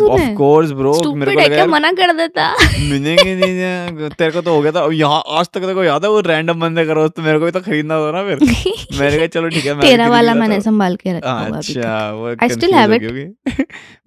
ऑफ़ कोर्स ब्रो मेरे को लगा मना कर देता। मिलेंगे नहीं नहीं, तेरे को तो हो गया था। अब यहाँ आज तक याद है वो रैंडम बंदे करो तो मेरे को भी तो खरीदना ना फिर। [LAUGHS] मैंने कहा चलो ठीक है तेरा वाला मैंने संभाल के रखा हुआ अभी तक। अच्छा वो I still have it.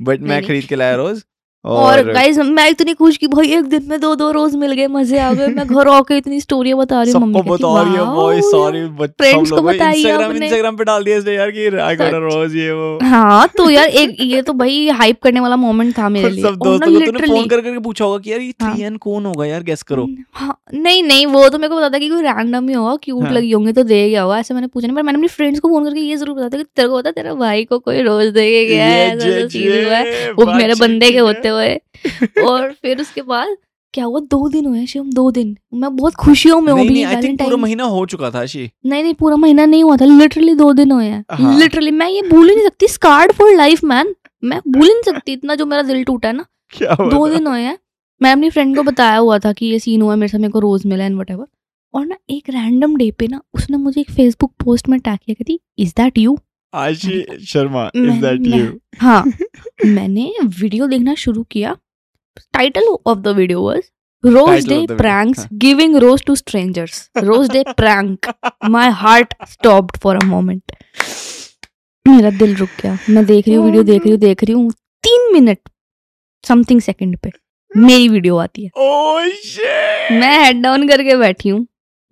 But [LAUGHS] मैं खरीद के लाया रोज। और गाइस मैं इतनी खुश की भाई एक दिन में दो दो रोज मिल गए मज़े आ गए। मैं घर आके इतनी स्टोरियाँ बता रही हूँ मम्मी सबको बता रही है "Wow, बॉय सॉरी Friends को बताइए इंस्टाग्राम इंस्टाग्राम पे डाल दिया इसने यार कि आई गॉट अ रोज ये वो। हाँ तो यार एक ये तो भाई हाइप करने वाला मोमेंट था मेरे [LAUGHS] लिए। सब दोस्तों को तूने फ़ोन कर करके पूछा होगा कि यार ये हाँ। 3n कौन होगा यार? गेस करो। हाँ नहीं नहीं वो तो मेरे को पता था कि कोई रैंडम ही होगा क्यूट हाँ। लगी होंगे तो दे गया होगा ऐसे मैंने पूछा नहीं पर मैंने अपनी फ्रेंड्स को फ़ोन करके ये ज़रूर बताया था कि तेरे को पता तेरा भाई को कोई रोज दे गया है। है वो मेरे बंदे के है। होते हुए। [LAUGHS] और फिर उसके बाद क्या हुआ? दो दिन हुए शिवम दो दिन। मैं बहुत खुशियों में हूँ नहीं अभी नहीं पूरा महीना हो चुका था शी। नहीं नहीं पूरा महीना नहीं हुआ था लिटरली दो दिन हुए हैं। हाँ। लिटरली मैं ये भूल ही नहीं सकती स्कार्ड फॉर लाइफ मैन मैं भूल ही नहीं सकती इतना जो मेरा दिल टूटा है ना। क्या दो दिन हुए हैं। मैं अपनी फ्रेंड को बताया हुआ था कि ये सीन हुआ मेरे साथ मेरे को रोज मिला एंड वट और ना एक रैंडम डे पे ना उसने मुझे एक फेसबुक पोस्ट में टैग किया कहती is that you Ashi Sharma is that you हाँ मैंने वीडियो देखना शुरू किया title of the video was Rose Title Day of the video. pranks, हाँ. giving rose to strangers. Rose Day prank. My heart stopped for a moment. मेरा दिल रुक गया मैं देख रही हूँ वीडियो देख रही हूँ देख रही हूँ तीन मिनट समथिंग सेकंड पे मेरी वीडियो आती है Oh shit! मैं हेड डाउन करके बैठी हूँ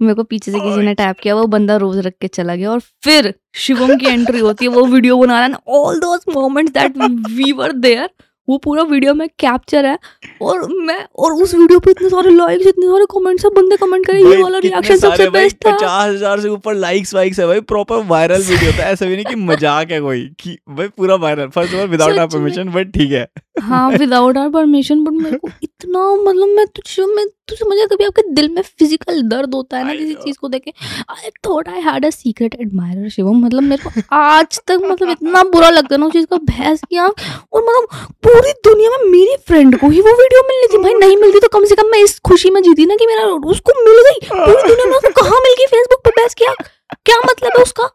मेरे को पीछे से किसी ने टैप किया वो बंदा रोज रख के चला गया और फिर शिवम की एंट्री होती है वो वीडियो बना रहा है all those moments that we were there वो पूरा वीडियो में कैप्चर है और मैं और उस वीडियो पे इतने सारे लाइक्स इतने सारे कमेंट्स सब बंदे कमेंट करे ये वाला रिएक्शन सबसे बेस्ट था। पचास हज़ार से ऊपर लाइक्स वाइक्स है भाई प्रॉपर वायरल वीडियो था ऐसा भी नहीं कि मज़ाक है कोई कि भाई पूरा viral first of all without our permission but ठीक है। हाँ विदाउट आवर परमिशन बट मेरे को [LAUGHS] इतना मतलब मैं तुझे मैं तू समझ कभी आपके दिल में फ़िज़िकल दर्द होता है ना किसी चीज़ को देख I thought I had a secret admirer Shivam. मतलब मेरे को आज तक मतलब इतना बुरा लगता है ना उस चीज़ का भैंस की आँख और मतलब पूरी दुनिया में मेरी फ्रेंड को ही वो वीडियो मिलनी थी। भाई नहीं मिलती तो कम से कम मैं इस खुशी में जीती ना कि मेरा उसको मिल गई। पूरी दुनिया में उसको कहाँ मिल गई फेसबुक पे भैंस की आँख क्या मतलब है उसका?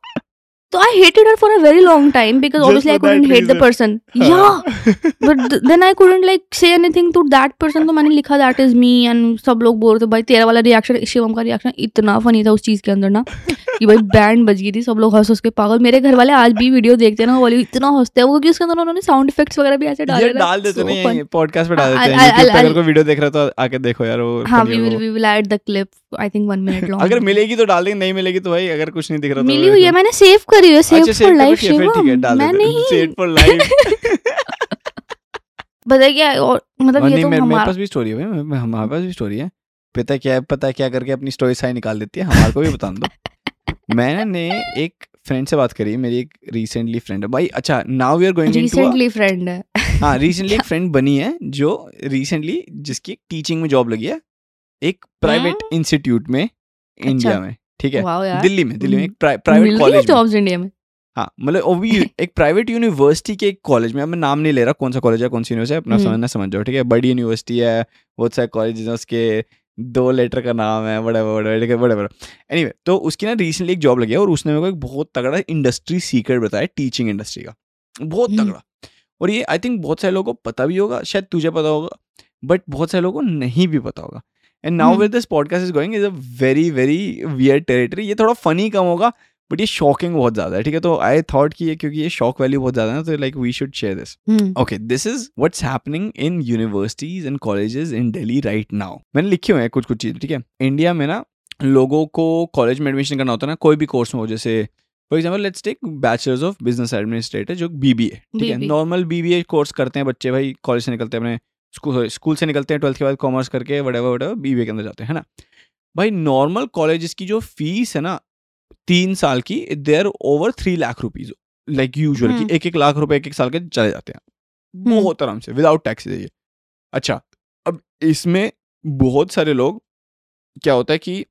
तो आई hated her for a very long time because Just obviously I couldn't hate the reason. person. Yeah, [LAUGHS] but th- then I couldn't like say anything to that person. तो मैंने लिखा that is me and सब लोग बोल रहे थे भाई तेरा वाला रिएक्शन शिवम का रिएक्शन इतना फनी था उस चीज़ के अंदर ना कि भाई बैंड बज गई थी सब लोग हंस हंस के पागल मेरे घर वाले आज भी वीडियो देखते हैं ना वाली इतना हँसते हैं वो क्योंकि उसके अंदर उन्होंने साउंड इफेक्ट्स वगैरह भी ऐसे डाले डाल देते so नहीं fun. पॉडकास्ट पे डाल देते हैं YouTube अगर वीडियो देख रहा तो आके देखो यार वो हाँ है will वो। will add the clip I think one minute [LAUGHS] long. अगर मिलेगी तो डाल देंगे नहीं मिलेगी तो भाई अगर कुछ नहीं दिख रहा तो मिली हुई है मैंने सेव करी हुई है सेव अच्छा फॉर लाइफ है, [LAUGHS] है शिवम मैं नहीं। सेव फॉर लाइफ पता क्या और मतलब ये तो मेरे मेरे पास भी स्टोरी है हमारे पास भी स्टोरी है। पता क्या है पता क्या करके अपनी स्टोरी साइड निकाल देती है? हमारे को भी बता दो। [LAUGHS] मैंने एक फ्रेंड से बात करी मेरी एक रिसेंटली फ्रेंड है। भाई अच्छा now we are going recently friend है। [LAUGHS] हाँ रिसेंटली एक फ्रेंड बनी है जो रिसेंटली जिसकी टीचिंग में जॉब लगी है एक प्राइवेट इंस्टीट्यूट में इंडिया में। ठीक है? दिल्ली में दिल्ली में एक प्राइवेट कॉलेज जॉब्स इंडिया में। हाँ मतलब वो भी [LAUGHS] एक प्राइवेट यूनिवर्सिटी के एक कॉलेज में मैं नाम नहीं ले रहा कौन सा कॉलेज है कौन सी यूनिवर्सिटी है अपना हम्म। समझना समझ जाओ ठीक है? बड़ी यूनिवर्सिटी है बहुत सारे कॉलेज हैं उसके दो लेटर का नाम है बड़े बड़े बड़े बड़े बड़े एनीवे तो उसकी ना रिसेंटली एक जॉब लगी है और उसने मेरे को एक बहुत तगड़ा इंडस्ट्री सीक्रेट बताया टीचिंग इंडस्ट्री का। बहुत हम्म। तगड़ा। और ये आई थिंक बहुत सारे लोगों को पता भी होगा शायद तुझे पता होगा बट बहुत सारे लोगों को नहीं भी पता होगा। And now. With this podcast is going is a very very weird territory ये थोड़ा फनी कम होगा बट ये शॉकिंग बहुत ज़्यादा है ठीक है? तो आई थॉट कि ये क्योंकि ये शॉक वैल्यू बहुत ज़्यादा है तो like we should share this okay this is what's happening in universities and colleges in Delhi right now मैंने लिखे हुए हैं कुछ कुछ चीज़ ठीक है? इंडिया में ना लोगों को कॉलेज में एडमिशन करना होता है ना कोई भी कोर्स में हो जैसे for example let's take bachelors of business administrator जो बीबीए ठीक है? BBA नॉर्मल बीबीए कोर्स करते हैं बच्चे भाई कॉलेज से निकलते हैं अपने स्कूल स्कूल से निकलते हैं ट्वेल्थ के बाद कॉमर्स करके वडेवर वडेवर बीबीए के अंदर जाते हैं है ना भाई नॉर्मल कॉलेज की जो फ़ीस है ना तीन साल की देर over three lakh rupees like usual hmm. की एक एक लाख रुपए एक एक साल के चले जाते हैं हम्म। बहुत आराम से विदाउट टैक्स ये अच्छा अब इसमें बहुत सारे लोग क्या होता है कि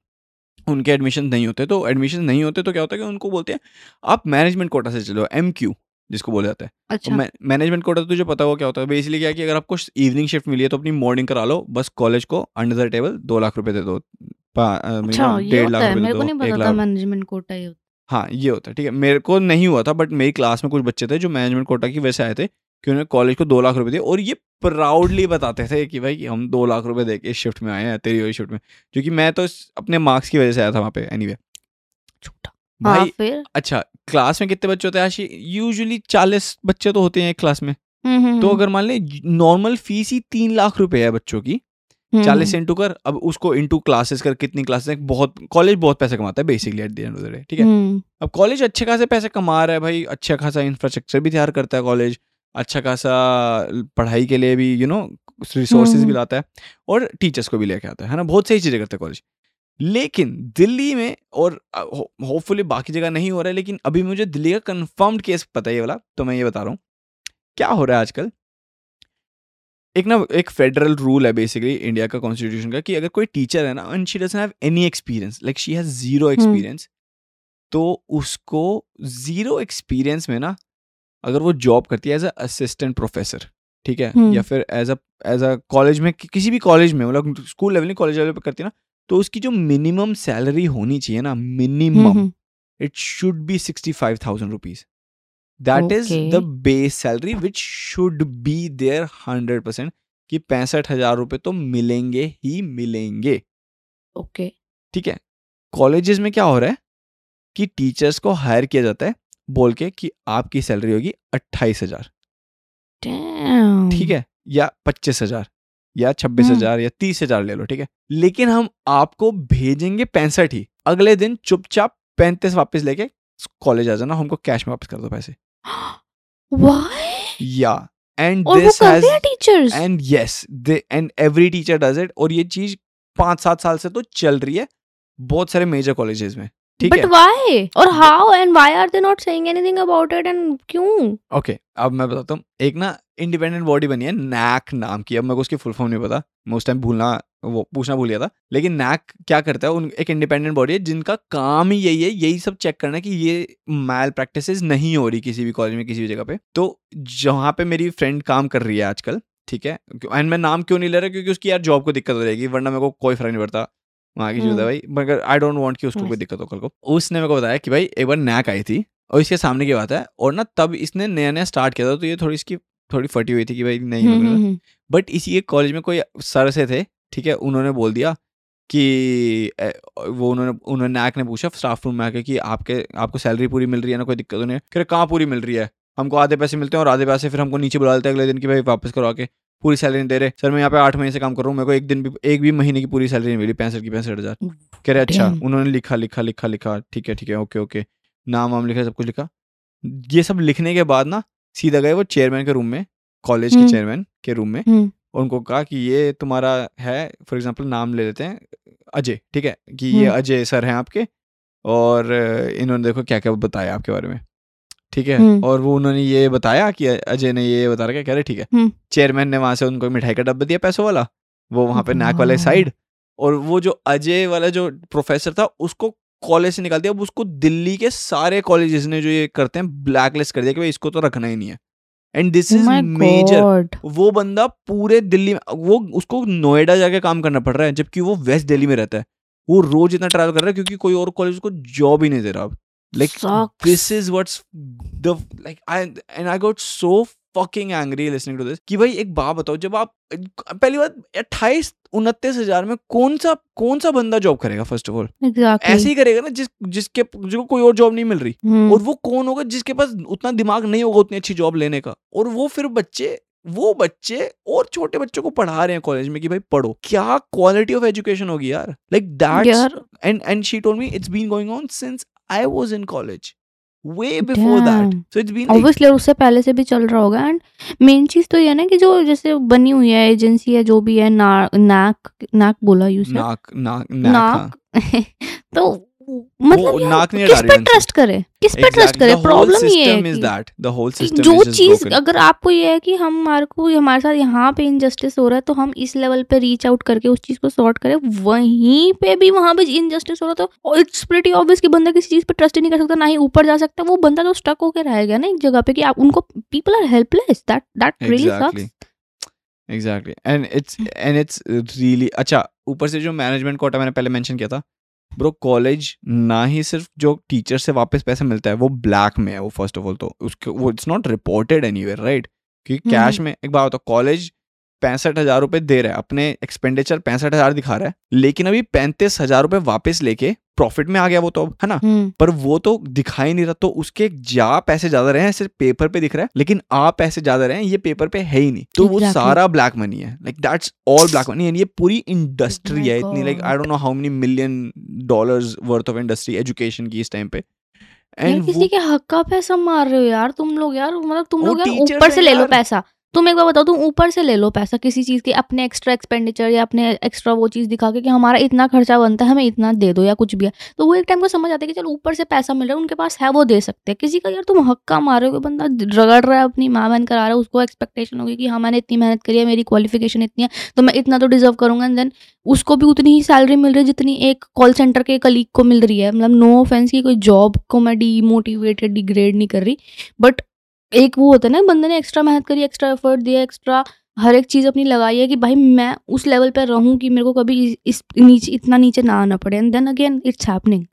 उनके एडमिशन नहीं होते तो एडमिशन नहीं होते तो क्या होता है कि उनको बोलते हैं आप मैनेजमेंट कोटा से चलो एम क्यू जिसको बोला जाता है। अच्छा। मैनेजमेंट कोटा तो तुझे पता होगा क्या होता है? बेसिकली क्या है कि अगर आपको इवनिंग शिफ्ट मिली है तो अपनी मॉर्निंग करा लो बस कॉलेज को अंडर द टेबल दो लाख रुपए दे दो अच्छा डेढ़ लाख रुपए दे मेरे को दो नहीं एक पता था लाख। मैनेजमेंट कोटा ये हाँ। ये होता है ठीक है। मेरे को नहीं हुआ था बट मेरी क्लास में कुछ बच्चे थे जो मैनेजमेंट कोटा की वजह से आए थे कि उन्होंने कॉलेज को दो लाख रुपए दिए और ये प्राउडली बताते थे कि भाई हम दो लाख रुपए दे के शिफ्ट में आए हैं तेरी वही शिफ्ट में। क्योंकि मैं तो अपने मार्क्स की वजह से आया था वहाँ पे एनीवे छोटा हाँ भाई फिर? अच्छा क्लास में कितने बच्चे होते हैं आशी? यूजुअली चालीस बच्चे तो होते हैं एक क्लास में। हम्म, हम्म, तो हम्म, अगर मान ले नॉर्मल फ़ीस ही तीन लाख रुपए है बच्चों की। चालीस इंटू कर अब उसको इंटू क्लासेस कर कितनी क्लासेस बहुत कॉलेज बहुत पैसे कमाता है basically at the end of the day ठीक है? अब कॉलेज अच्छे खासे पैसे कमा रहा है भाई अच्छा खासा इंफ्रास्ट्रक्चर भी तैयार करता है कॉलेज अच्छा खासा पढ़ाई के लिए भी यू नो रिसोर्सेज भी। लाता है और टीचर्स को भी लेके आता है ना? बहुत सही चीज़ें करता है कॉलेज लेकिन दिल्ली में और होपफुली बाकी जगह नहीं हो रहा है लेकिन अभी मुझे दिल्ली का कंफर्म्ड केस पता है ये वाला तो मैं ये बता रहा हूँ। क्या हो रहा है आजकल? एक ना एक फेडरल रूल है बेसिकली इंडिया का कॉन्स्टिट्यूशन का कि अगर कोई टीचर है ना and she doesn't have any experience like she has zero experience तो उसको ज़ीरो एक्सपीरियंस में ना अगर वो जॉब करती है एज अ असिस्टेंट प्रोफेसर ठीक है? हम्म। या फिर as a as a college में कि- किसी भी कॉलेज में मतलब स्कूल लेवल नहीं कॉलेज लेवल पर करती है ना तो उसकी जो मिनिमम सैलरी होनी चाहिए ना minimum hmm, it should be 65,000 rupees. That is the Okay. base salary, which should be there 100%. कि पैंसठ हज़ार रुपए तो मिलेंगे ही मिलेंगे। ओके ठीक है? कॉलेजेस में क्या हो रहा है कि टीचर्स को हायर किया जाता है बोल के कि आपकी सैलरी होगी अट्ठाईस हज़ार। ठीक है? या पच्चीस हज़ार। या छब्बीस हम्म। हज़ार या तीस हज़ार ले लो ठीक है? लेकिन हम आपको भेजेंगे पैंसठ ही। अगले दिन चुपचाप पैंतीस वापस लेके कॉलेज आ जाना हमको कैश में वापस कर दो पैसे। [GASPS] या and this teachers and yes they and every teacher does it और ये चीज़ पाँच सात साल से तो चल रही है बहुत सारे मेजर कॉलेजेस में। ठीक बट व्हाई और how and why are they not saying anything about it and क्यों? ओके अब मैं बताता हूँ। एक ना इंडिपेंडेंट बॉडी बनी है नैक नाम की। अब मेरे को उसकी फुल फॉर्म नहीं पता। मैं उस टाइम भूलना वो पूछना भूल गया था। लेकिन नैक क्या करता है? उन एक इंडिपेंडेंट बॉडी है जिनका काम ही यही है यही सब चेक करना कि ये मैल प्रैक्टिस नहीं हो रही किसी भी कॉलेज में किसी भी जगह पे। तो जहाँ पे मेरी फ्रेंड काम कर रही है आजकल ठीक है? एंड मैं नाम क्यों नहीं ले रहा? क्योंकि उसकी यार जॉब को दिक्कत हो जाएगी वरना मेरे को कोई फ़र्क नहीं पड़ता। वहाँ की चीज़ है हम्म। भाई मगर आई डोंट वांट कि उसको कोई दिक्कत हो कल को। उसने मेरे को बताया कि भाई एक बार नैक आई थी और इसके सामने की बात है और ना तब इसने नया नया स्टार्ट किया था तो ये थोड़ी इसकी थोड़ी फटी हुई थी कि भाई नहीं हम्म, होगा हम्म, बट इसी एक कॉलेज में कोई सर से थे ठीक है उन्होंने बोल दिया कि वो उन्होंने उन्होंने नैक ने पूछा स्टाफ रूम में आके कि आपके आपको सैलरी पूरी मिल रही है ना कोई दिक्कत तो नहीं है? कह रहे कहाँ पूरी मिल रही है? हमको आधे पैसे मिलते हैं और आधे पैसे फिर हमको नीचे बुला लेते हैं अगले दिन की भाई वापस करवा आके पूरी सैलरी नहीं दे रहे। सर मैं यहाँ पे आठ महीने से काम कर रहा हूँ मेरे को एक दिन भी एक भी महीने की पूरी सैलरी नहीं मिली पैंसठ की पैंसठ हज़ार। कह रहे अच्छा उन्होंने लिखा लिखा लिखा लिखा ठीक है ठीक है ओके ओके नाम वाम लिखा सब कुछ लिखा। ये सब लिखने के बाद ना सीधा गए वो चेयरमैन के रूम में कॉलेज के। चेयरमैन के रूम में। और उनको कहा कि ये तुम्हारा है फॉर एग्ज़ाम्पल नाम ले लेते हैं अजय ठीक है कि ये हम्म। अजय सर हैं आपके और इन्होंने देखो क्या क्या बताया आपके बारे में। ठीक है? हम्म। और वो उन्होंने ये बताया कि अजय ने ये बता रखा कह रहे ठीक है। हम्म। चेयरमैन ने वहाँ से उनको मिठाई का डब्बा दिया पैसों वाला वो वहाँ पे नाक वाले साइड और वो जो अजय वाला जो प्रोफेसर था उसको कॉलेज से निकाल दिया अब उसको दिल्ली के सारे कॉलेजेस ने जो ये करते हैं ब्लैकलिस्ट कर दिया कि भाई इसको तो रखना ही नहीं है। एंड दिस इज़ मेजर वो बंदा पूरे दिल्ली में वो उसको नोएडा जाके काम करना पड़ रहा है जबकि वो वेस्ट दिल्ली में रहता है। वो रोज इतना ट्रैवल कर रहा है क्योंकि कोई और कॉलेज उसको जॉब ही नहीं दे रहा अब। Like Sucks. This is what's the like I and I got so fucking angry listening to this कि भाई एक बात बताओ जब आप पहली बात अट्ठाईस उनतीस हज़ार में कौन सा कौन सा बंदा जॉब करेगा फ़र्स्ट ऑफ़ ऑल Exactly. ऐसे ही करेगा ना जिस जिसके जिसको कोई और जॉब नहीं मिल रही। हम्म, और वो कौन होगा जिसके पास उतना दिमाग नहीं होगा उतनी अच्छी जॉब लेने का? और वो फिर बच्चे वो बच्चे और छोटे बच्चों को पढ़ा रहे हैं कॉलेज में कि भाई पढ़ो। क्या क्वालिटी ऑफ़ एजुकेशन होगी यार? लाइक यार and and she told me it's been going on since I was in college way before that So so it's been obviously उससे पहले से भी चल रहा होगा एंड मेन चीज़ तो ये ना कि जो जैसे बनी हुई है एजेंसी है जो भी है ना नाक नाक बोला यूज़ नाक नाक नाक? हाँ। [LAUGHS] तो मतलब नाक नहीं किस पे ट्रस्ट करे? किस पे ट्रस्ट करे? प्रॉब्लम ये है कि- that. जो चीज़ अगर आपको ये है कि हमारे को हमारे साथ यहाँ पे इनजस्टिस हो रहा है तो हम इस लेवल पे रीच आउट करके उस चीज़ को सॉर्ट करें। वहीं पे भी वहाँ पे इनजस्टिस हो रहा है तो इट्स प्रीटी ऑब्वियस कि बंदा किसी चीज़ पे ट्रस्ट नहीं कर सकता ना ही ऊपर जा सकता। वो बंदा तो स्टक होकर रह गया ना एक जगह पे कि आप उनको people are helpless that that really sucks exactly and it's and it's really अच्छा ऊपर से जो मैनेजमेंट कोटा मैंने पहले मेंशन किया था ब्रो कॉलेज ना ही सिर्फ़ जो टीचर से वापस पैसा मिलता है वो ब्लैक में है वो फ़र्स्ट ऑफ़ ऑल तो उसके वो it's not reported any right क्योंकि। कैश में एक बार होता कॉलेज पैंसठ हज़ार रुपए दे रहा है अपने एक्सपेंडिचर पैंसठ हज़ार दिखा रहा है लेकिन अभी पैंतीस हज़ार रुपए वापस लेके प्रॉफिट में आ गया वो तो अब है ना? हम्म। पर वो तो दिखाई नहीं रहा तो उसके जा पैसे ज़्यादा रहे हैं? सिर्फ़ पेपर पे दिख रहा है लेकिन आ पैसे ज़्यादा रहे हैं ये पेपर पे है ही नहीं। तो वो सारा ब्लैक मनी है like that's all black money and ये पूरी इंडस्ट्री my है इतनी like I don't know how many million dollars worth of industry education की इस टाइम पे। एंड किसी के हक का पैसा मार रहे हो यार तुम लोग यार मतलब तुम लोग ऊपर से ले लो यार। पैसा तुम एक बार बताओ, तुम ऊपर से ले लो पैसा किसी चीज़ के, अपने एक्स्ट्रा एक्सपेंडिचर या अपने एक्स्ट्रा वो चीज़ दिखा के कि हमारा इतना खर्चा बनता है, हमें इतना दे दो या कुछ भी है। तो वो एक टाइम को समझ आता है कि चलो ऊपर से पैसा मिल रहा है, उनके पास है, वो दे सकते हैं। किसी का यार तुम हक्का मार हो बंदा रगड़ रहा है अपनी माँ बहन करा रहा है, उसको एक्सपेक्टेशन होगी कि हाँ मैंने इतनी मेहनत करी है, मेरी क्वालिफिकेशन इतनी है तो मैं इतना तो डिजर्व करूँगा। एंड देन उसको भी उतनी ही सैलरी मिल रही है जितनी एक कॉल सेंटर के कलीग को मिल रही है। मतलब नो ऑफेंस की कोई जॉब को मैं डीमोटिवेटेड डिग्रेड नहीं कर रही बट एक वो होता है ना बंदे ने एक्स्ट्रा मेहनत करी एक्स्ट्रा एफर्ट दिया एक्स्ट्रा हर एक चीज़ अपनी लगाई है कि भाई मैं उस लेवल पर रहूँ कि मेरे को कभी इस- नीचे इतना नीचे ना आना पड़े। And then again it's happening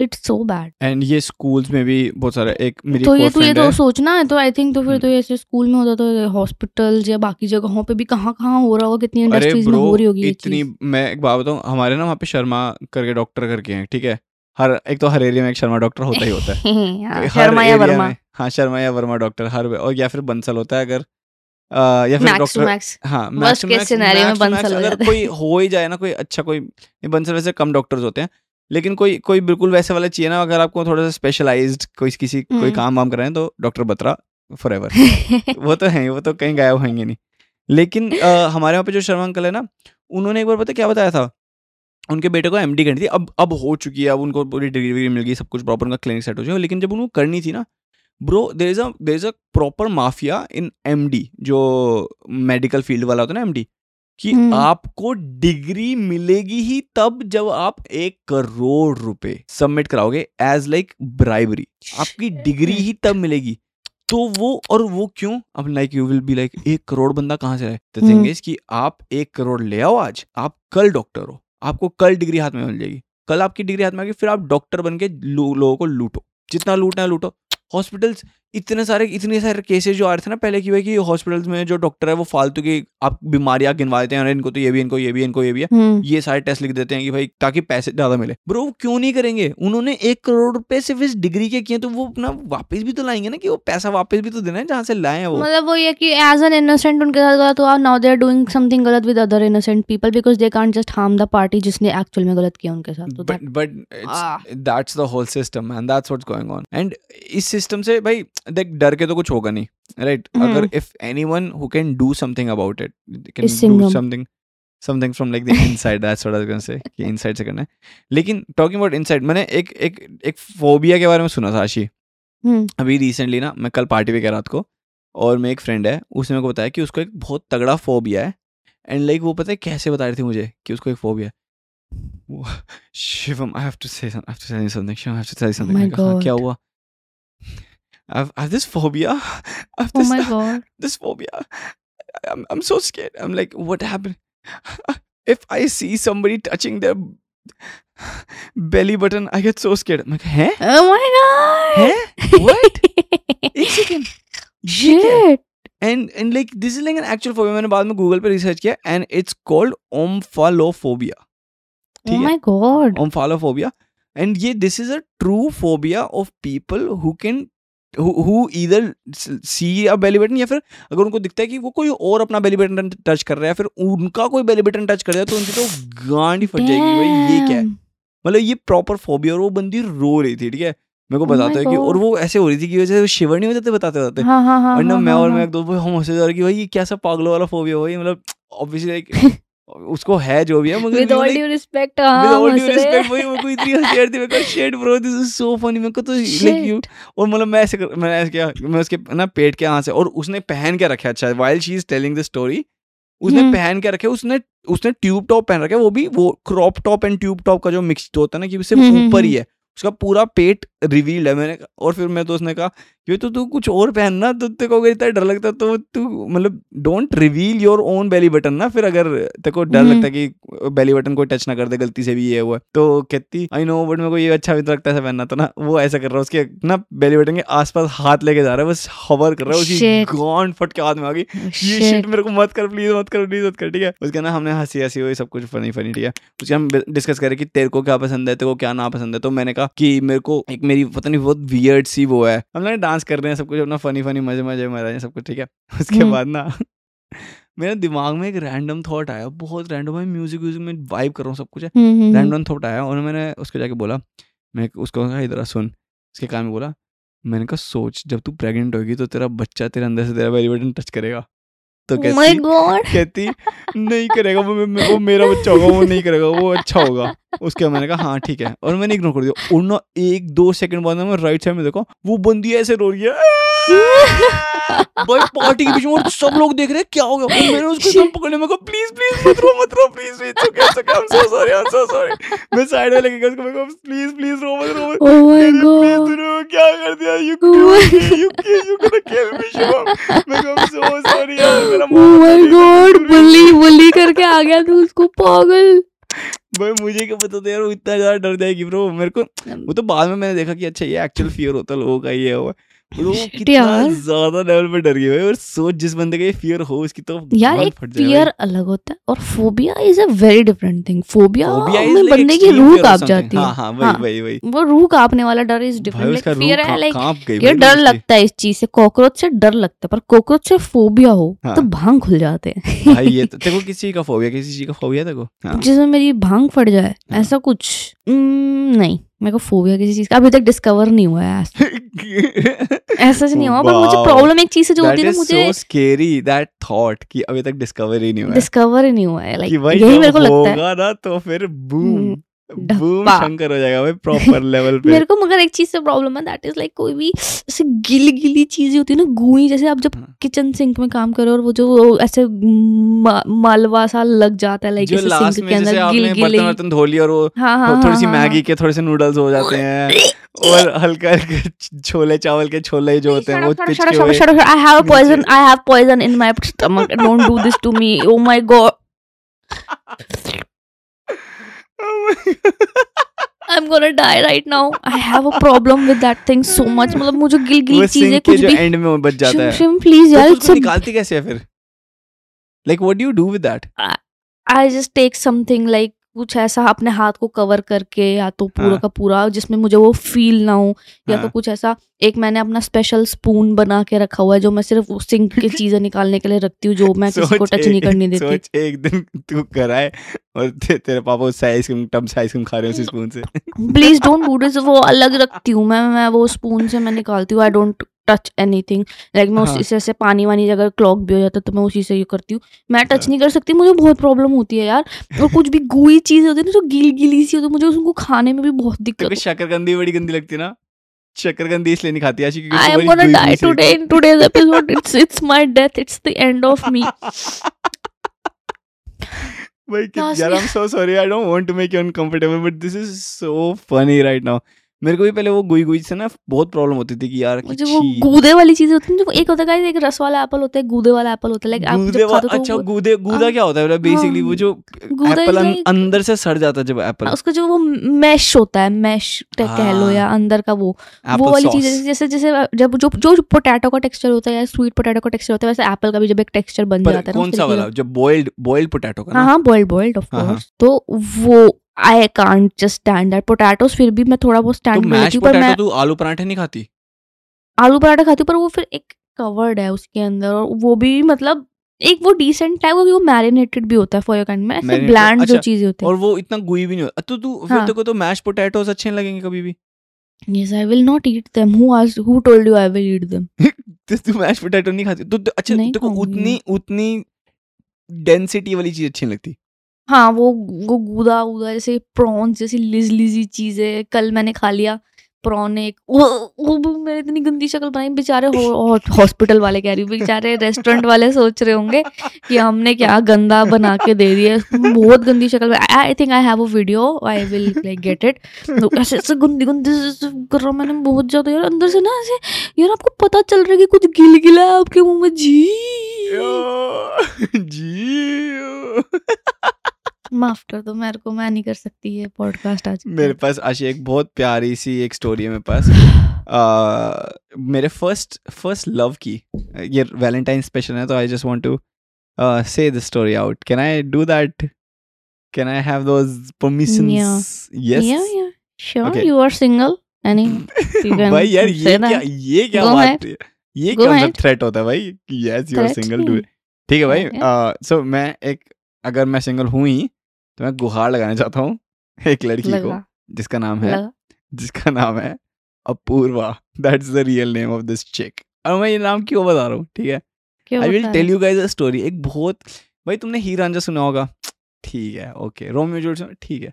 it's so bad and ये स्कूल्स में भी बहुत सारा एक मेरी तो ये तो ये तो सोचना है तो आई थिंक तो फिर हम्म। तो ऐसे स्कूल में होता तो हॉस्पिटल्स या बाकी जगहों पे भी कहाँ कहाँ हो रहा होगा कितनी इंडस्ट्रीज़ में हो रही होगी इतनी मैं एक बात बताऊँ हमारे ना वहाँ पे शर्मा करके डॉक्टर करके हैं ठीक है? हर एक तो हर एरिया में एक शर्मा डॉक्टर होता ही होता है। [LAUGHS] हाँ, शर्मा या वर्मा। हाँ शर्मा या वर्मा डॉक्टर हर और या फिर बंसल होता है अगर या फिर डॉक्टर हाँ मैक्स मैक्स मैक्स मैक्स अगर कोई हो ही जाए ना कोई अच्छा कोई बंसल वैसे कम डॉक्टर्स होते हैं लेकिन कोई कोई बिल्कुल वैसे वाला चाहिए ना अगर आपको थोड़ा सा स्पेशलाइज्ड कोई किसी कोई हम्म। काम वाम कराएँ तो डॉक्टर बत्रा फॉर एवर [LAUGHS] वो तो है वो तो कहीं गायब होंगे नहीं। लेकिन अ, हमारे यहाँ पे जो शर्मा अंकल है ना उन्होंने एक बार पता क्या बताया था? उनके बेटे को एमडी करनी थी। अब अब हो चुकी है अब उनको पूरी डिग्री मिल गई सब कुछ प्रॉपर उनका क्लिनिक सेट हो चुका लेकिन जब उनको करनी थी ना bro there is a there is a proper mafia in MD जो मेडिकल फ़ील्ड वाला होता है ना एमडी कि हम्म। आपको डिग्री मिलेगी ही तब जब आप एक करोड़ रुपए सबमिट कराओगे एज लाइक ब्राइबरी आपकी डिग्री ही तब मिलेगी। तो वो और वो क्यों? अब like you will be like एक करोड़ बंदा कहाँ से थिंग हम्म। कि आप एक करोड़ ले आओ आज आप कल डॉक्टर हो। आपको कल डिग्री हाथ में मिल जाएगी। कल आपकी डिग्री हाथ में आएगी, फिर आप डॉक्टर बन के लो- लोगों को लूटो। जितना लूटना है लूटो। हॉस्पिटल्स इतने सारे इतने सारे केसेस जो आ रहे थे ना पहले की भाई कि हॉस्पिटल्स में जो डॉक्टर है वो फालतू की आप बीमारियाँ गिनवा देते हैं इनको तो ये भी इनको ये भी इनको ये भी है। हम्म। ये सारे टेस्ट लिख देते हैं कि भाई ताकि पैसे ज़्यादा मिले। ब्रो वो क्यों नहीं करेंगे? उन्होंने एक करोड़ रुपए सिर्फ़ इस डिग्री के किए तो वो अपना वापस भी तो लाएँगे ना कि वो पैसा वापस भी तो देना है जहाँ से लाए हैं वो। मतलब वो ये कि एज एन इनोसेंट उनके साथ गलत हुआ now they are doing something गलत with other innocent people because they can't just harm the party जिसने एक्चुअल में गलत किया उनके साथ it's, Ah. that's the whole system man. That's what's going on. And इस सिस्टम से भाई देख डर के तो कुछ होगा नहीं राइट हम्म। अगर if anyone who can do something about it can Is do Singham. something something from like the inside that's what I was gonna कि [LAUGHS] inside से करना है। लेकिन talking about inside मैंने एक एक एक फोबिया के बारे में सुना था आशी। हम्म। अभी रिसेंटली ना मैं कल पार्टी पे गया रात को और मैं एक फ्रेंड है उसने मेरे को बताया कि उसको एक बहुत तगड़ा फोबिया है एंड लाइक वो पता है कैसे बता रही थी मुझे कि उसको एक फोबिया है। [LAUGHS] Shivam I have to say I have to tell you something Shivam I have to Oh something हाँ क्या हुआ? I have, I have this phobia. I [LAUGHS] have oh this, my [LAUGHS] god this phobia. I'm, I'm so scared. I'm like, what happened? [LAUGHS] if I see somebody touching their [SIGHS] belly button, I get so scared. I'm like, हैं? oh my god हैं? What? एक second ये क्या है? shit and and like this is like an actual phobia मैंने बाद में Google पे रिसर्च किया and it's called omphalophobia oh ठीक है my god ओम्फालोफोबिया एंड ये this is a true phobia of people who can who either see a belly button या फिर अगर उनको दिखता है कि वो कोई और अपना बेली बटन टच कर रहा है फिर उनका कोई बेली बटन टच कर रहा है तो उनकी तो गांड ही फट जाएगी भाई ये क्या है? मतलब ये प्रॉपर फोबिया और वो बंदी रो रही थी ठीक है? मेरे को Oh बताते हैं कि और वो ऐसे हो रही थी कि वजह से शिवर नहीं हो जाते बताते बताते। हाँ हाँ हाँ और ना हाँ, मैं हाँ, और हाँ. मैं एक दोस्त हम हंसे जा रहे कि भाई ये कैसा पागलों वाला फोबिया भाई मतलब ऑब्वियसली लाइक [LAUGHS] उसको है जो भी है मगर with all due respect हाँ विद ऑल ड्यू रिस्पेक्ट हैं। भाई मेरे को इतनी हँसी आ रही थी मेरे को shit bro this is so funny मेरे को तो लाइक यू और मतलब मैं ऐसे कर, मैंने ऐसे किया मैं उसके ना पेट के यहाँ से और उसने पहन के रखा अच्छा while she is telling the story उसने हम्म। पहन के रखे उसने उसने ट्यूब टॉप पहन रखा है वो भी वो crop top and tube top का जो मिक्स्ड होता है ना कि सिर्फ़ हम्म, हम्म, ऊपर ही है उसका पूरा पेट रिवील्ड है मैंने कहा- और फिर मैं तो उसने कहा कि तो तू कुछ और पहनना तो तेरे को अगर इतना डर लगता तो तू मतलब don't reveal your own belly button ना फिर अगर तेरे को डर हम्म। लगता कि बेली बटन कोई टच ना कर दे गलती से भी ये हुआ तो कहती आई नो बट मेरे को ये अच्छा भी तो लगता है पहनना। तो ना वो ऐसा कर रहा है उसके ना बेली बटन के आसपास हाथ लेके जा रहा है बस हवर कर रहा है उसी Shit. गांड फट के हाथ में आ गई। ये शिट मेरे को मत कर प्लीज़ मत कर प्लीज़ मत कर। ठीक है? उसके ना हमने हँसी हँसी हुई सब कुछ फनी फनी ठीक है? उसके हम डिस्कस करें कि तेरे को क्या पसंद है तेरे को क्या ना पसंद है। तो मैंने कहा कि मेरे को एक मेरी पता नहीं बहुत वियर्ड सी वो है। हम लोग डांस कर रहे हैं सब कुछ अपना फनी फनी मज़े मज़े में रहे हैं सब कुछ ठीक है? उसके हम्म। बाद ना मेरे दिमाग में एक रैंडम थॉट आया बहुत रैंडम है म्यूज़िक व्यूजिक में वाइब कर रहा हूँ सब कुछ है। हम्म, हम्म, हम्म. रैंडम थॉट आया और मैंने उसको जाके बोला मैं उसको कहा इधर सुन। उसके कान में बोला मैंने कहा सोच जब तू प्रेग्नेंट होगी तो तेरा बच्चा तेरे अंदर से तेरा बटन टच करेगा। तो Oh कहती oh कहती नहीं करेगा वो, वो, मेरा बच्चा होगा वो नहीं करेगा वो अच्छा होगा। उसके बाद मैंने कहा हाँ ठीक है। और मैंने इग्नोर कर दिया। और ना एक दो सेकंड बाद मैं राइट साइड में देखो वो बंदी ऐसे रो रही है [LAUGHS] भाई पार्टी के बीच में और सब लोग देख रहे हैं क्या हो गया? और मैंने उसको एकदम [LAUGHS] पकड़ने में कहा प्लीज़ प्लीज़ मत रो मत रो please please okay okay I am so sorry I am so sorry मैं साइड में लेके गया उसको मैं कहा प्लीज़ प्लीज़ रो मत रो मत Oh मैंने, "Please, God. तूने क्या कर दिया? You Oh you you gonna kill me Shivam मैं कहा सो सॉरी यार मेरा Oh my god, bully bully [LAUGHS] करके आ गया तू उसको पागल। भाई मुझे क्या पता था यार वो इतना ज़्यादा डर जाएगी ब्रो मेरे को वो तो बाद में मैंने देखा कि अच्छा ये एक्चुअल फियर होता लोगों का ये हुआ वो [LAUGHS] कितना यार। ज़्यादा लेवल पे डर गई भाई और सोच जिस बंदे का ये फियर हो उसकी तो यार एक फियर अलग होता है और phobia is a very different thing phobia में बंदे की रूह काँप जाती है हाँ हाँ वही हाँ। वही वही वो रूह कांपने वाला डर इज़ डिफरेंट लाइक फियर है लाइक ये डर लगता है इस चीज़ से कॉकरोच से डर लगता है पर कॉकरोच से फोबिया हो हाँ। तो भाँग खुल जाते हैं भाई ये तो [LAUGHS] को किसी का फोबिया किसी चीज़ का फोबिया देखो। जिसमें मेरी भाँग फट जाए। ऐसा कुछ नहीं मेरे को फोबिया किसी चीज़ का। अभी तक डिस्कवर नहीं हुआ है ऐसा नहीं हुआ पर मुझे प्रॉब्लम एक चीज़ से जो होती है ना मुझे सो स्केरी दैट थॉट कि अभी तक डिस्कवर ही नहीं हुआ डिस्कवर ही नहीं हुआ है लाइक यही मेरे को लगता है। होगा ना तो फिर बूम बूम शंकर हो जाएगा भाई प्रॉपर लेवल पे मेरे को मगर एक चीज़ से प्रॉब्लम है दैट इज़ लाइक कोई भी ऐसे गिली गिली चीज़ें होती है ना गुई जैसे आप जब हाँ। किचन सिंक में काम करो और वो जो ऐसे म- मालवा सा लग जाता है लाइक जो लास्ट सिंक में के जैसे अंदर आपने गिल गिली बर्तन धो लिया और वो हाँ हाँ थोड़ी हाँ, सी हाँ, मैगी के थोड़े से नूडल्स हो जाते हैं और हल्का हल्का छोले चावल के छोले जो होते हैं वो पिच के हुए I have a नीचे। poison. I have poison in my stomach. Don't do this to me. Oh I'm gonna die right now. I have a problem with that thing so much. मतलब मुझे गिल वो गिल चीजें sink के कुछ जो भी and में वो बच जाता है शिम प्लीज तो यार तू it's उसको a निकालती कैसे है फिर like what do you do with that I just take something like कुछ ऐसा अपने हाथ को कवर करके या तो पूरा हाँ। का पूरा जिसमें मुझे वो फील ना हो या हाँ। तो हाँ। कुछ ऐसा एक मैंने अपना स्पेशल स्पून बना के रखा हुआ है जो मैं सिर्फ़ सिंक की [LAUGHS] चीज़ें निकालने के लिए रखती हूँ जो मैं किसी को टच नहीं करने देती सोच एक दिन तू कराए और ते, तेरे पापा उससे आइसक्रीम टब से आइसक्रीम खा रहे हैं उसी स्पून से प्लीज़ डोंट डू दिस वो अलग रखती हूँ मैं मैं वो स्पून से मैं निकालती हूँ I don't touch anything like मैं हाँ। उसी से ऐसे पानी वानी अगर क्लॉक भी हो जाता है तो मैं उसी से ये करती हूँ मैं टच अच्छा। नहीं कर सकती मुझे बहुत प्रॉब्लम होती है यार और [LAUGHS] कुछ भी गुई चीज़ होती है ना जो गील गीली सी होती है मुझे उसको खाने में भी बहुत दिक्कत शकरकंदी बड़ी गंदी लगती है ना शकरकंदी इसलिए नहीं खाती आशी क्योंकि I उसको am बड़ी gonna गुई-गुई die सी लगती today in today's episode. It's it's my death. It's the end of me. है। [LAUGHS] भाई यार में- I am so sorry I don't want you मेरे को भी पहले वो गुई गुई से ना बहुत प्रॉब्लम होती थी कि यार मुझे वो गूदे वाली चीज़ें होती है जो एक होता है एक रस वाला एप्पल होता है गूदे वाला एप्पल होता है लाइक आप गूदे जब खाते हो तो अच्छा गूदे गूदा हाँ, क्या होता है? बेसिकली वो हाँ, जो एप्पल अं- like- अंदर से सड़ जाता है जब एप्पल उसका जो वो मैश होता है मैश कह लो या हाँ। अंदर का वो वो वाली चीज़ें जैसे जैसे जब जो जो पोटैटो का टेक्सचर होता है या स्वीट पोटैटो का टेक्सचर होता है वैसे एप्पल का भी जब एक टेक्सचर बन जाता है कौन सा वाला? जो बॉइल्ड बॉइल्ड पोटैटो का हाँ हाँ बॉइल्ड बॉइल्ड ऑफ़ हाँ, हाँ। कोर्स तो वो I can't just stand that potatoes फिर भी मैं थोड़ा बहुत तो स्टैंड कर मैश लेती हूँ पर मैं तू आलू पराठे नहीं खाती? आलू पराठा खाती हूँ पर वो फिर एक कवर्ड है उसके अंदर और वो भी मतलब एक वो डिसेंट है क्योंकि वो मैरिनेटेड भी होता है फॉर योर काइंड में ऐसे ब्लैंड जो अच्छा, चीज़ें होती और वो इतना गुई भी नहीं होता। तो तू फिर हाँ। तेरे को तो मैश पोटैटोस अच्छे लगेंगे कभी भी? Yes I will not eat them who asked who told you I will eat them तो तू मैश पोटैटो नहीं खाती। तो तो- अच्छा नहीं तेरे को उतनी उतनी डेंसिटी वाली चीज़ अच्छी नहीं लगती? हाँ वो वो गूदा उदा जैसे प्रॉन्स जैसी लिज लिजी चीज़ें कल मैंने खा लिया। प्रॉन एक, वो वो भी मैंने इतनी गंदी शक्ल बनाई, बेचारे हॉस्पिटल वाले कह रही हूँ, बेचारे रेस्टोरेंट वाले सोच रहे होंगे कि हमने क्या गंदा बना के दे दिया। बहुत गंदी शक्ल I think I have a video I will like get it ऐसे ऐसे गंदी गंदी कर रहा मैंने बहुत ज़्यादा, यार अंदर से ना ऐसे, यार आपको पता चल रहा है कि कुछ गिल गिला है आपके मुँह में, जी। [LAUGHS] जी। माफ़ कर दो मेरे को मैं नहीं कर सकती ये पॉडकास्ट आज मेरे पास आशी एक बहुत प्यारी सी एक स्टोरी है मेरे पास। [SIGHS] आ, मेरे फ़र्स्ट फ़र्स्ट लव की ये वैलेंटाइन स्पेशल है तो I just want to say the story out can I do that can I have those permissions yes Okay. you are single. Any? [LAUGHS] you can भाई यार ये क्या ये क्या बात है? ये क्या मतलब थ्रेट होता है भाई? Yes you are single do ठीक है भाई सो मैं एक अगर मैं सिंगल हूँ ही तो मैं गुहार लगाना चाहता हूँ [LAUGHS] एक लड़की को जिसका नाम है लगा। जिसका नाम है Apurva. That's the real name of this chick और मैं ये नाम क्यों बता रहा हूँ? ठीक है? I will tell you guys a story एक बहुत भाई तुमने हीर रांझा सुना होगा। ठीक है ओके रोमियो जूलियट सुना? ठीक है।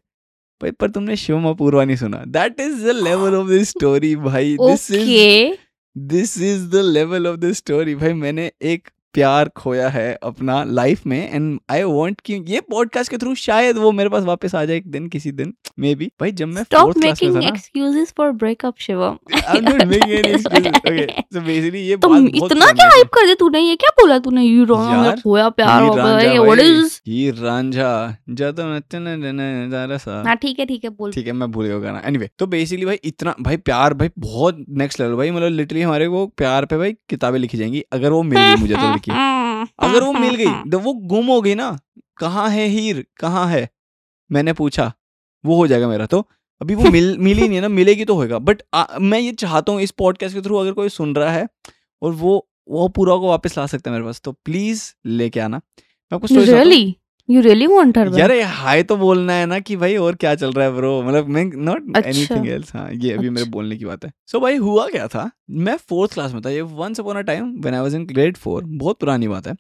भाई पर तुमने शिवम अपूर्वा नहीं सुना। That is the level of this story भाई. This is this is the level of the story भाई मैंने एक प्यार खोया है अपना लाइफ में एंड आई वांट कि ये पॉडकास्ट के थ्रू शायद वो मेरे पास वापस आ जाए एक दिन किसी दिन मे बी भाई जब मैं Stop फोर्थ क्लास में making था ना excuses for breakup, Shivam. I'm not making any [LAUGHS] excuses. Okay, so basically ये बात इतना क्या। हाइप कर दिया तूने ये क्या बोला? तूने यू रॉन्ग खोया प्यार हो गया व्हाट इज़ हीर रांझा जद नचन जरा सा। हाँ ठीक है ठीक है बोल। ठीक है मैं भूल गया गाना। एनीवे तो बेसिकली भाई इतना भाई प्यार भाई बहुत नेक्स्ट लेवल भाई मतलब लिटरली हमारे को प्यार पे भाई किताबें लिखी जाएँगी अगर वो मिल गई मुझे तो [LAUGHS] लड़की अगर वो मिल गई [LAUGHS] तो वो गुम हो गई ना। कहाँ है हीर? कहाँ है? मैंने पूछा। वो हो जाएगा मेरा। तो अभी वो मिल [LAUGHS] मिली नहीं है ना मिलेगी तो होगा बट मैं ये चाहता हूँ इस पॉडकास्ट के थ्रू अगर कोई सुन रहा है और वो वो पूरा को वापस ला सकता है मेरे पास तो प्लीज़ लेके आना। मैं आपको story really? You really want her यार हाय तो बोलना है ना कि भाई और क्या चल रहा है ब्रो मतलब मैं नॉट। एनीथिंग एल्स हाँ ये अभी मेरे अच्छा। बोलने की बात है। सो so भाई हुआ क्या था? मैं फोर्थ क्लास में था। ये once upon a time when I was in grade four बहुत पुरानी बात है।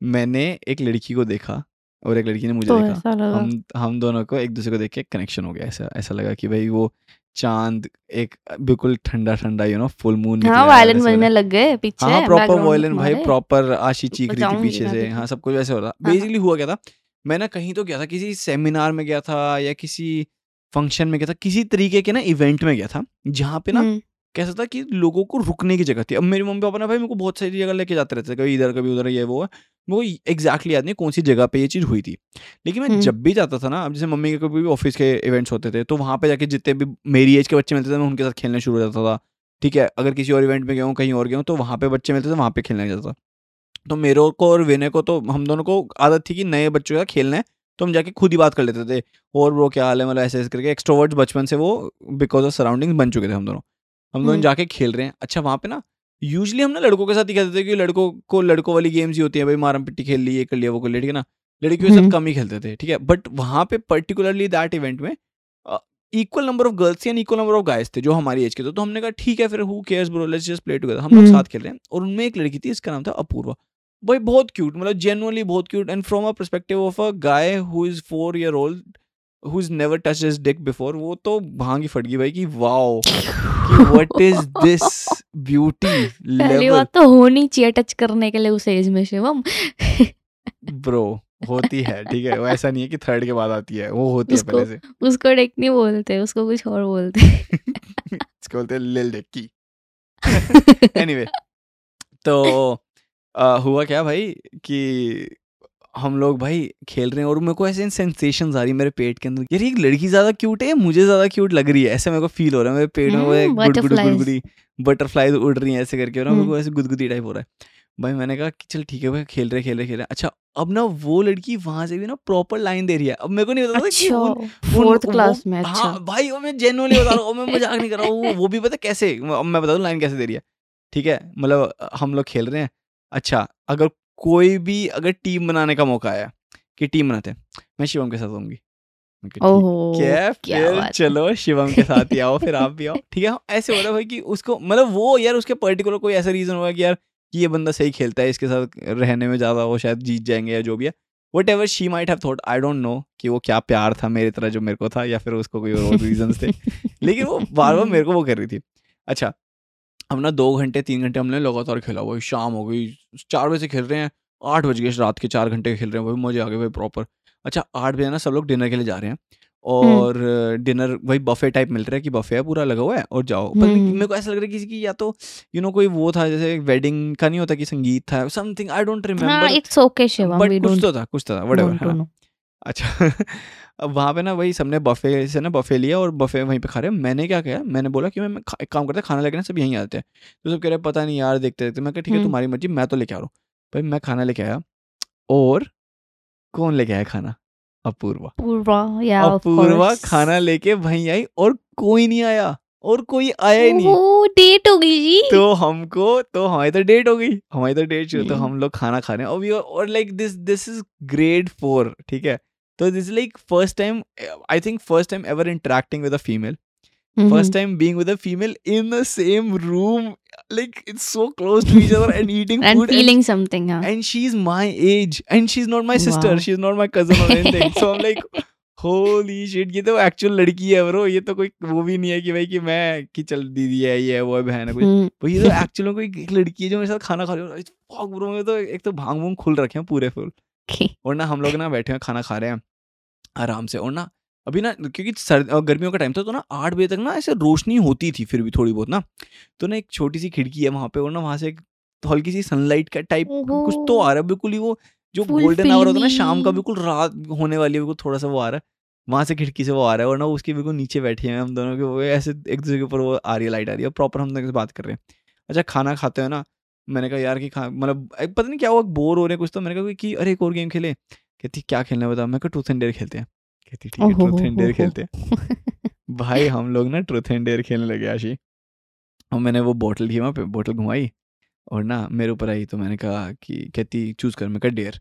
मैंने एक लड़की को देखा और एक लड़की ने मुझे तो देखा। हम हम दोनों को एक दूसरे को देख के कनेक्शन हो गया। ऐसा ऐसा लगा कि भाई वो चाँद एक बिल्कुल ठंडा ठंडा यू नो फुल मून हाँ वायलिन बजने लग गए पीछे हाँ प्रॉपर वॉयलिन भाई प्रॉपर आशी चीख रही थी पीछे से। हाँ सब कुछ वैसे हो रहा। हाँ। बेसिकली हुआ क्या था मैं ना कहीं तो गया था किसी सेमिनार में गया था या किसी फ़ंक्शन में गया था किसी तरीके के ना इवेंट में गया था जहाँ पे ना हम्म, कैसा था कि लोगों को रुकने की जगह थी। अब मेरी मम्मी पापा ना भाई मेरे को बहुत सारी जगह लेके जाते रहते थे कभी इधर कभी उधर ये वो है वो एग्जैक्टली याद नहीं कौन सी जगह पे ये चीज़ हुई थी। लेकिन मैं हम्म। जब भी जाता था ना अब जैसे मम्मी के कभी भी ऑफ़िस के इवेंट्स होते थे तो वहाँ पे जाके जितने भी मेरी एज के बच्चे मिलते थे मैं उनके साथ खेलने शुरू हो जाता था। ठीक है अगर किसी और इवेंट में गया हूँ कहीं और गया हूँ तो वहाँ पे बच्चे मिलते थे वहाँ पे खेलने जाता था। तो मेरे को और विनय को तो हम दोनों को आदत थी कि नए बच्चों का खेलना है तो हम जाके खुद ही बात कर लेते थे। और वो क्या हाल है? मतलब ऐसे ऐसे करके एक्सट्रोवर्ट्स बचपन से वो बिकॉज़ ऑफ़ सराउंडिंग्स बन चुके थे हम दोनों। हम दोनों हम्म। जाके खेल रहे हैं। अच्छा वहाँ पे ना यूजली हम ना लड़कों के साथ ही खेलते थे कि लड़कों को लड़कों वाली गेम्स ही होती है भाई मारम पिट्टी खेल ली ये कर लिया वो कर लिया ठीक है ना? लड़कियों के साथ हम्म। कम ही खेलते थे ठीक है? बट वहाँ पे पर्टिकुलरली दैट इवेंट में equal number of girls and equal number of guys थे जो हमारी एज के थे। तो हमने कहा ठीक है फिर who cares bro let's just play together हम लोग हम्म। साथ खेल रहे हैं और उनमें एक लड़की थी इसका नाम था अपूर्वा। भाई बहुत क्यूट मतलब जेनुअनली बहुत cute and from a perspective of a guy who is four year old who is never touch his dick before वो तो भाँग ही फट गई भाई कि वाओ कि व्हाट इज़ दिस ब्यूटी पहली लेवल बात तो होनी चाहिए टच करने के लिए उस एज में शिवम। [LAUGHS] ब्रो होती है ठीक है वो ऐसा नहीं है कि थर्ड के बाद आती है वो होती उसको, है पहले से। उसको डेक नहीं बोलते उसको कुछ और बोलते। [LAUGHS] इसको बोलते हैं लिल डिक्की एनीवे तो अ, हुआ क्या भाई कि हम लोग भाई खेल रहे हैं और मेरे को ऐसे सेंसेशन आ रही है मेरे पेट के अंदर। यार ये एक लड़की ज़्यादा क्यूट है या मुझे ज़्यादा क्यूट लग रही है? ऐसे मेरे को फील हो रहा है। मेरे पेट में वो butterflies. गुडगुडी बटरफ्लाईज उड़ रही हैं ऐसे करके ना मेरे। को ऐसे गुदगुदी टाइप हो रहा है। भाई मैंने कहा कि चल ठीक है भाई खेल रहे खेल रहे खेल रहे। अच्छा अब ना वो लड़की वहाँ से भी ना प्रॉपर लाइन दे रही है। अब मेरे को नहीं पता अच्छा वो फोर्थ क्लास में अच्छा हाँ अच्छा। भाई वो मैं जेनुअली बता रहा हूँ मैं मज़ाक नहीं कर रहा हूँ। वो- वो भी पता कैसे अब मैं बता दूँ लाइन कैसे दे रही है। ठीक है मतलब हम लोग खेल रहे हैं। अच्छा अगर कोई भी अगर टीम बनाने का मौका आया कि टीम बनाते हैं मैं शिवम के साथ होंगी ओहो क्या फिर चलो शिवम के साथ ही आओ फिर आप भी आओ। ठीक है हाँ, ऐसे हो रहा है कि उसको मतलब वो यार उसके पर्टिकुलर कोई ऐसा रीजन होगा कि यार कि ये बंदा सही खेलता है इसके साथ रहने में ज़्यादा वो शायद जीत जाएँगे या जो भी है। Whatever she might have thought I don't know कि वो क्या प्यार था मेरी तरह जो मेरे को था या फिर उसको कोई और रीजन थे। [LAUGHS] लेकिन वो बार बार मेरे को वो कर रही थी। अच्छा हम ना दो घंटे तीन घंटे हमने लगातार खेला वही शाम हो गई चार बजे से खेल रहे हैं आठ बज गए रात के चार घंटे खेल रहे हैं वही मज़े आ गए भाई प्रॉपर अच्छा आठ बजे ना सब लोग डिनर के लिए जा रहे हैं और डिनर वही बफे टाइप मिल रहा है कि बफे है पूरा लगा हुआ है और जाओ। पर हम्म। मेरे को ऐसा लग रहा है किसी की या तो यू you नो know, कोई वो था जैसे वेडिंग का नहीं होता कि संगीत था something I don't remember it's okay Shivam but कुछ तो था कुछ तो था नो? अच्छा। अब वहाँ पे ना वही सबने बफे से ना बफे लिया और बफे वहीं पे खा रहे हैं। मैंने क्या किया मैंने बोला कि मैं खा- एक काम करते हैं खाना लेके ना सब यहीं आते हैं। तो सब कह रहे हैं पता नहीं यार देखते देखते मैं कहा ठीक है हम्म। तुम्हारी मर्ज़ी मैं तो लेके आ रहा हूँ। भाई मैं खाना लेके आया और कौन लेके आया खाना? अपूर्वा। पूर्वा या ऑफ़ अपूर्वा कोर्स खाना लेके वहीं आई और कोई नहीं आया और कोई आया ही नहीं। डेट हो गई जी। तो हमको तो हमारी तो डेट हो गई। हमारी तो डेट शुरू तो हम्म। हम लोग खाना खा रहे हैं। और और like this this is grade four ठीक है? तो this like first time I think first time ever interacting with a female first time being with a female in the same room like it's so close to each other and eating and [LAUGHS] food feeling something हाँ and she's my age and she's not my sister Wow. she's not my cousin or anything. So i'm like [LAUGHS] holy shit ये तो actual लड़की है bro ये तो कोई वो भी नहीं है कि भाई कि मैं कि चल दीदी है ये है वो है बहन है कुछ हम्म, भाई ये तो एक्चुअल में कोई एक लड़की है जो मेरे साथ खाना खा रही है। फक ब्रो में तो एक तो भाँग भूंग खुल रखे हैं पूरे फुल okay. और ना हम लोग ना बैठे हैं खाना खा रहे हैं आराम से। और ना अभी ना क्योंकि सर्द गर्मियों का टाइम था तो ना आठ बजे तक ना ऐसे रोशनी होती थी फिर भी थोड़ी बहुत ना। तो ना एक छोटी सी खिड़की है वहाँ पे और ना वहाँ से एक हल्की सी सनलाइट का टाइप कुछ तो आ रहा है बिल्कुल ही वो जो गोल्डन आवर होता है ना शाम का बिल्कुल रात होने वाली है बिल्कुल थोड़ा सा वो आ रहा है। वहाँ से खिड़की से वो आ रहा है और ना उसके बिल्कुल नीचे बैठे हैं हम दोनों के वो ऐसे एक दूसरे के ऊपर वो आ रही है लाइट आ रही है। प्रॉपर हम दोनों से बात कर रहे हैं। अच्छा खाना खाते हो ना मैंने कहा यार कि खा मतलब पता नहीं क्या हुआ बोर हो रहे हैं कुछ तो। मैंने कहा कि अरे एक और गेम खेले? कहती क्या खेलना है बता मैं कहा ट्रूथ एंड डेयर खेलते हैं। कहती ठीक है ट्रूथ एंड डेयर खेलते हैं। भाई हम लोग ना ट्रूथ एंड डेयर खेलने लगे आशी और मैंने वो बोतल की वहाँ पे बोतल घुमाई और ना मेरे ऊपर आई तो मैंने कहा कि कहती चूज़ कर मैं कहा डेयर।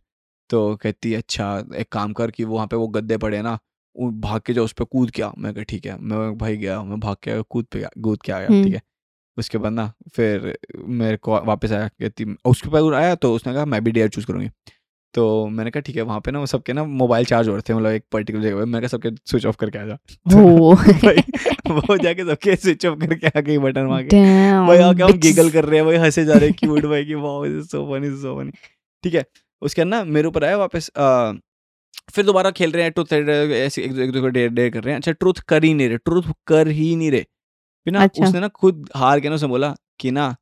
तो कहती अच्छा एक काम कर कि वहाँ पे वो गद्दे पड़े ना भाग के जाओ उस पर कूद के मैं कहा ठीक है। मैं भाई गया मैं भाग के कूद पे कूद के आया हम्म। ठीक है। उसके बाद ना फिर मेरे को वापस आया कहती उसके बाद आया तो उसने कहा मैं भी डेयर चूज़ करूँगी। तो मैंने कहा ठीक है वहाँ पे ना वो सबके ना मोबाइल चार्ज हो रहे थे मतलब एक पर्टिकुलर जगह पे। मैंने कहा सबके स्विच ऑफ़ करके आ जा [LAUGHS] भाई वो जाके सबके स्विच ऑफ़ करके आ गई बटन वहाँ के। भाई आके हम गिगल कर रहे हैं भाई हंसे जा रहे हैं क्यूट भाई कि wow this so funny so funny ठीक है उसके ना मेरे ऊपर आया वापस फिर दोबारा खेल रहे हैं ट्रूथ ऐसे एक दूसरे को डेयर डेयर कर रहे हैं। अच्छा ट्रूथ कर ही नहीं रहे ट्रूथ कर ही नहीं रहे। फिर ना अच्छा। उसने ना खुद हार के ना उसने बोला कि ना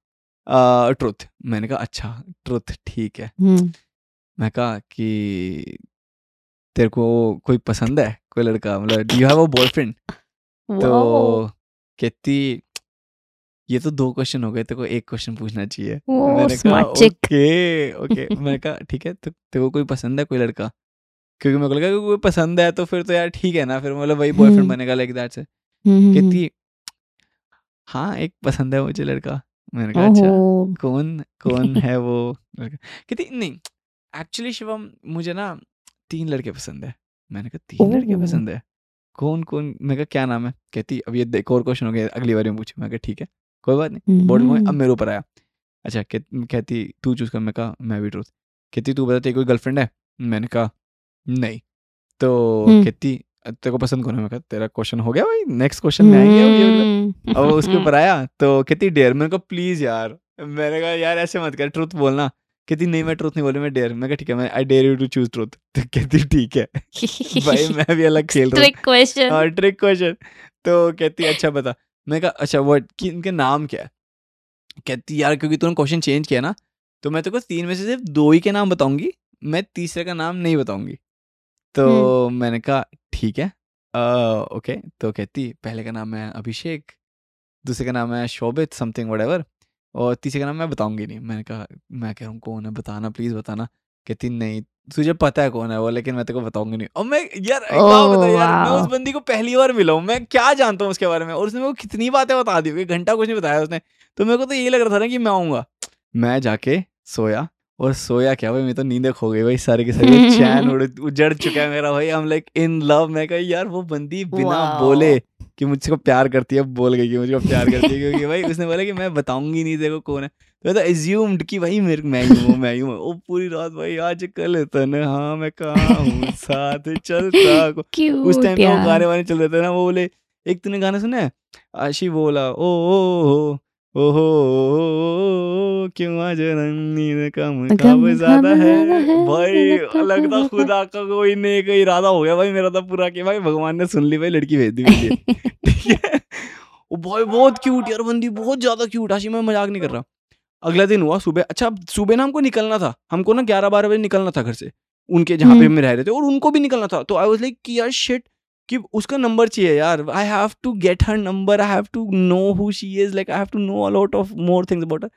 ट्रुथ मैंने कहा अच्छा ट्रुथ ठीक है। हम्म, मैं कहा कि तेरे को कोई पसंद है? कोई लड़का? मतलब यू हैव अ बॉयफ्रेंड तो. कहती ये तो दो क्वेश्चन हो गए तेरे को एक क्वेश्चन पूछना चाहिए। वो मैंने कहा. Okay okay. मैंने कहा ठीक है तो तेरे को कोई पसंद है कोई लड़का? क्योंकि मेरे को लगा कि कोई पसंद है तो फिर तो यार ठीक है ना फिर मतलब वही बॉयफ्रेंड हम्म। बनेगा लाइक दैट से। हम्म, हम्म, कहती हाँ एक पसंद है मुझे लड़का। मैंने कहा अच्छा ओहो, कौन कौन [LAUGHS] है वो लड़का? कहती नहीं एक्चुअली शिवम मुझे ना तीन लड़के पसंद है। मैंने कहा तीन लड़के ओह। पसंद है? कौन कौन? मैं कहा क्या नाम है? कहती अब ये एक और क्वेश्चन हो गया अगली बार में पूछे मैं कहा ठीक है कोई बात नहीं बोर्ड में अब हम्म, मेरे ऊपर आया। अच्छा कह- कहती तू चूज़ कर। मैं कहा मैं भी ट्रूथ कहती तू बता तेरी कोई गर्लफ्रेंड है? मैंने कहा नहीं। तो हम्म। कहती तेरे को पसंद कौन है? मैं कहा तेरा क्वेश्चन हो गया भाई नेक्स्ट क्वेश्चन में आएँगे अब उसके [LAUGHS] ऊपर आया तो कहती डेयर। मैंने कहा प्लीज़ यार। मैंने कहा यार ऐसे मत कर ट्रूथ बोलना। कहती नहीं मैं ट्रूथ नहीं बोली मैं डेयर मैं ठीक है मैं I dare you to choose truth तो कहती ठीक है। [LAUGHS] भाई मैं भी अलग खेल रहा हूँ। Trick question. हाँ ट्रिक क्वेश्चन तो कहती अच्छा बता। मैं कहा अच्छा वर्ड कि इनके नाम क्या है? कहती यार क्योंकि तूने क्वेश्चन चेंज किया ना तो मैं तेरे को तीन में से सिर्फ़ दो ही के नाम बताऊँगी मैं तीसरे का नाम नहीं बताऊँगी। तो मैंने कहा ठीक है। अ, ओके तो कहती पहले का नाम है अभिषेक दूसरे का नाम है शोभित समथिंग वट और तीसरे का नाम मैं बताऊँगी नहीं। मैंने कहा मैं कह रहा हूँ कौन है? बताना प्लीज़ बताना। कहती नहीं तुझे पता है कौन है वो लेकिन मैं तेरे को बताऊँगी नहीं। और मैं यार एक बात बता यार मैं उस। बंदी को पहली बार मिला हूँ मैं क्या जानता हूँ उसके बारे में? और उसने मेरे को कितनी बातें बता दी घंटा कुछ नहीं बताया उसने। तो मेरे को तो यही लग रहा था ना कि मैं आऊँगा। मैं जाके सोया और सोया क्या? भाई मैं तो नींद खो गई भाई सारे के सारे। [LAUGHS] चैन उड़ उजड़ चुका है मेरा भाई। हम लाइक इन लव मैं कहा यार वो बंदी बिना बोले कि मुझसे को प्यार करती है बोल गई कि मुझे प्यार करती है क्योंकि भाई उसने बोला कि मैं बताऊँगी नहीं देखो कौन है। तो मैं तो एज्यूम्ड कि भाई मेरे मैं ही हूँ मैं ही हूँ। वो पूरी रात भाई आज कल तन्हा मैं कहाँ हूँ? [LAUGHS] साथ चलता उस टाइम पे वो गाने वाने चल रहे थे ना वो बोले एक तूने गाना सुना है? आशी बोला ओ ओ हो ओ। हो ओ, ओ, ओ, क्यों आज नींद कम कब ज़्यादा है? भाई लगता खुदा का कोई ने का इरादा हो गया भाई मेरा तो पूरा कि भाई भगवान ने सुन ली भाई लड़की भेज दी [LAUGHS] ठीक है? भाई बहुत क्यूट यार बंदी बहुत ज़्यादा क्यूट आशी मैं मज़ाक नहीं कर रहा। अगला दिन हुआ सुबह अच्छा सुबह ना हमको निकलना था हमको ना ग्यारह बारह बजे निकलना था घर से उनके जहाँ पे हम्म। हम रह रहे थे और उनको भी निकलना था तो आई वाज लाइक कि यार शिट कि उसका नंबर चाहिए यार। I have to get her number I have to know who she is like I have to know a lot of more things about her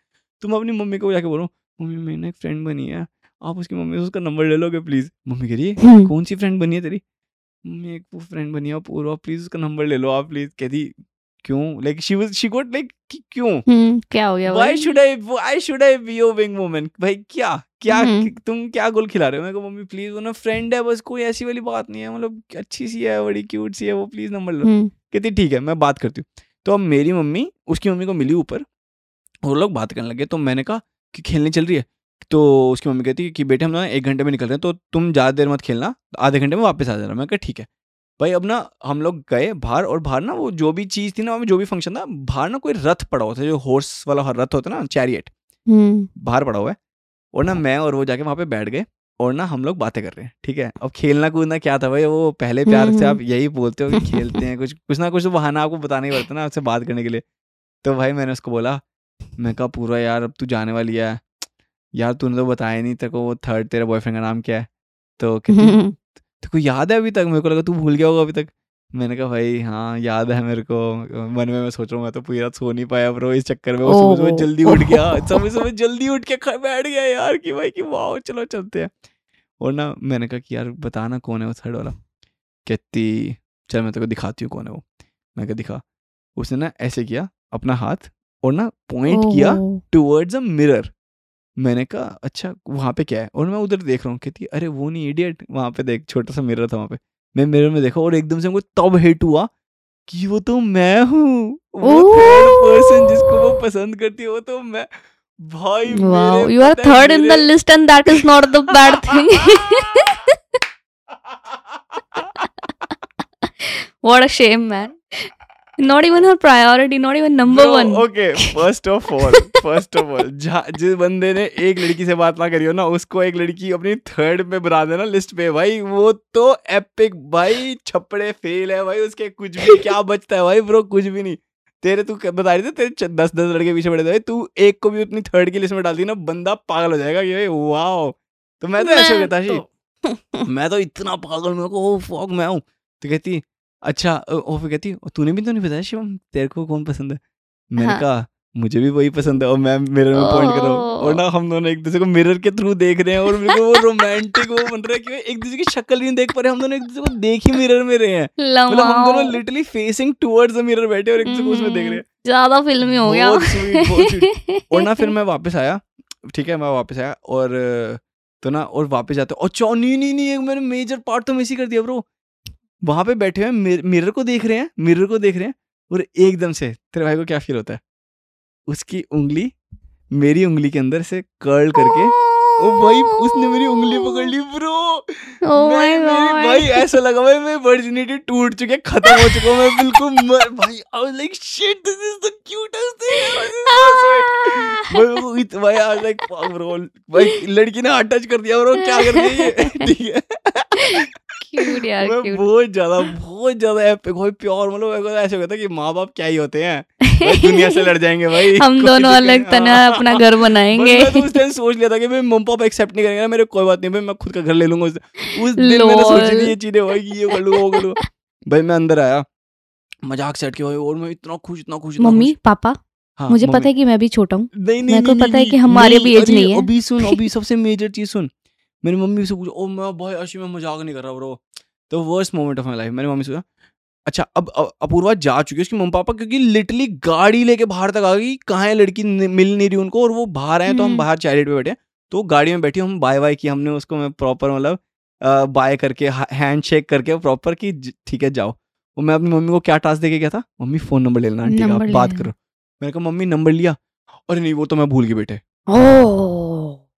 तुम अपनी मम्मी को जाके बोलो मम्मी मैंने एक फ्रेंड बनी है। आप उसकी मम्मी से उसका नंबर ले लोगे प्लीज़ मम्मी कह रही है हम्म, कौन सी फ्रेंड बनी है तेरी? मम्मी एक वो फ्रेंड बनी है पूर्वा प्लीज़ उसका नंबर ले लो आप प्लीज़ कहती क्यों? Like she was she got like क्यों? हम्म, क्या हो गया why should I why should I be your wing woman भाई क्या? क्या हम्म। तुम क्या गोल खिला रहे हो? मेरे को मम्मी प्लीज़ वो ना फ्रेंड है बस कोई ऐसी वाली बात नहीं है मतलब अच्छी सी है बड़ी क्यूट सी है वो प्लीज़ नंबर लो। हम्म, कहती ठीक है मैं बात करती हूँ। तो अब मेरी मम्मी उसकी मम्मी को मिली ऊपर और लोग बात करने लगे तो मैंने कहा कि खेलने चल रही है। तो उसकी मम्मी कहती है कि बेटे हम ना एक घंटे में निकल रहे हैं तो तुम ज़्यादा देर मत खेलना आधे घंटे में वापस आ जा जाना। मैं कहा ठीक है। भाई अब ना हम लोग गए बाहर और बाहर ना वो जो भी चीज़ थी ना वहाँ जो भी फ़ंक्शन था बाहर ना कोई रथ पड़ा हुआ था जो हॉर्स वाला रथ होता है ना चैरियट हम्म। बाहर पड़ा हुआ है। और ना मैं और वो जाके वहाँ पे बैठ गए और ना हम लोग बातें कर रहे हैं ठीक है? अब खेलना कूदना क्या था भाई? वो पहले प्यार से आप यही बोलते हो कि खेलते हैं [LAUGHS] कुछ कुछ ना कुछ तो बहाना आपको बताना ही पड़ता ना आपसे बात करने के लिए। तो भाई मैंने उसको बोला मैं कहा पूरा यार अब तू जाने वाली है। यार तूने तो बताया नहीं तेरे को वो थर्ड तेरा बॉयफ्रेंड का नाम क्या है? तो कहती [LAUGHS] तेरे को याद है अभी तक? मेरे को लगा तू भूल गया होगा अभी तक। मैंने कहा भाई हाँ याद है मेरे को। मन में मैं सोच रहा हूँ मैं तो पूरी रात सो नहीं पाया ब्रो इस चक्कर में। सुबह सुबह जल्दी उठ गया। सुबह सुबह जल्दी उठ के बैठ गया यार कि भाई कि वाह चलो चलते हैं। और ना मैंने कहा कि यार बताना कौन है वो थर्ड वाला? कहती चल मैं तेरे को दिखाती हूँ कौन है वो। मैं कहा दिखा। उसने ना ऐसे किया अपना हाथ और ना पॉइंट किया टूवर्ड्स अ मिरर मैंने कहा अच्छा वहाँ पे क्या है? और मैं उधर देख रहा हूँ। कहती अरे वो नहीं इडियट वहाँ पे देख छोटा सा मिरर था वहाँ पे। मैं मिरर में देखा और एकदम से हमको तब हिट हुआ कि वो तो मैं हूँ। वो थर्ड पर्सन जिसको वो पसंद करती है वो तो मैं। भाई wow you are third in the list and that is not the bad thing what a shame thing. [LAUGHS] Not even her priority, not even number Bro, one. okay, first of all, first of all, [LAUGHS] जिस बंदे ने एक लड़की से बात ना करी हो ना उसको एक लड़की अपनी थर्ड पे बना देना लिस्ट पे। भाई वो तो एपिक भाई छपड़े फेल है भाई उसके कुछ भी क्या बचता है भाई ब्रो कुछ भी नहीं। तेरे तू बता रही थी तेरे दस दस लड़के पीछे पड़े थे भाई तू एक को भी अपनी थर्ड की लिस्ट में डालती ना बंदा पागल हो जाएगा कि भाई वाओ तो मैं तो ऐसे गया था मैं तो- तो इतना पागल मेरे को फॉक मैं हूँ। तो कहती अच्छा और फिर कहती तूने भी तो नहीं बताया शिवम? तेरे को कौन पसंद है? मैंने हाँ। कहा मुझे भी वही पसंद है और मैं मिरर में पॉइंट कर रहा हूँ। और ना हम दोनों एक दूसरे को मिरर के थ्रू देख रहे हैं और मेरे को वो [LAUGHS] रोमांटिक वो बन रहा है कि एक दूसरे की शक्ल नहीं देख पा रहे हम दोनों एक दूसरे को देख ही मिरर में रहे हैं। मतलब हम दोनों literally facing towards the mirror बैठे और एक दूसरे को उसमें देख रहे हैं। ज़्यादा फिल्मी हो गया। [LAUGHS] और ना फिर मैं वापस आया ठीक है मैं वापस आया और तो ना और वापस जाते और चौ नहीं नहीं नहीं एक मैंने मेजर पार्ट तो मिस ही कर दिया ब्रो वहाँ पे बैठे हुए मिर, मिरर को देख रहे हैं मिरर को देख रहे हैं और एकदम से तेरे भाई को क्या फील होता है? उसकी उंगली मेरी उंगली के अंदर से कर्ल करके ओ भाई उसने मेरी उंगली पकड़ ली ब्रो Oh मैं मेरी. भाई ऐसा लगा भाई मैं वर्जिनिटी टूट चुके खत्म हो चुका मैं बिल्कुल मर भाई I was like shit this is the cutest thing भाई आई वाज लाइक ब्रो भाई लड़की ने हाथ टच कर दिया ब्रो क्या कर दिया ये? ठीक है। Cute यार, मैं cute. बहुत ज़्यादा बहुत ज़्यादा एपिक भाई प्योर मतलब ऐसे होता कि माँ बाप क्या ही होते हैं। दुनिया से लड़ जाएँगे भाई [LAUGHS] हम दोनों अलग तना हाँ। अपना घर [LAUGHS] बनाएँगे मैं तो उस टाइम सोच लिया था कि भाई मम्मी पापा एक्सेप्ट नहीं करेंगे ना मेरे कोई बात नहीं भाई मैं खुद का घर ले लूँगा उस, उस दिन मैंने सोची थी ये चीज़ें कि ये कर लूँगा वो कर लूँगा भाई मैं अंदर आया मज़ाक सेट भाई और मैं इतना खुश इतना खुश मम्मी पापा हाँ, मुझे पता है कि मैं भी छोटा हूँ। नहीं नहीं मेरे को नहीं, पता है कि हमारी age अरे, नहीं है। अभी सुन अभी [LAUGHS] सबसे मेजर चीज़ सुन। मेरी मम्मी से पूछा ओ मैं भाई अशी मैं मज़ाक नहीं कर रहा ब्रो तो worst moment of my life मेरी मम्मी से पूछा। अच्छा अब अब- अपूर्वा जा चुकी है उसकी मम्मी पापा क्योंकि लिटरली गाड़ी लेके बाहर तक आ गई कहाँ है लड़की मिल नहीं रही उनको और वो बाहर आए तो हम हम्म। बाहर चैरिट पे बैठे हैं। तो गाड़ी में बैठी हम बाय बाय की हमने उसको मैं प्रॉपर मतलब बाय करके हैंड शेक करके प्रॉपर की ठीक है जाओ। और मैं अपनी मम्मी को क्या टास्क देके गया था? मम्मी फ़ोन नंबर ले लेना आंटी का बात करो। मैंने कहा मम्मी नंबर लिया। अरे नहीं वो तो मैं भूल गई बेटे।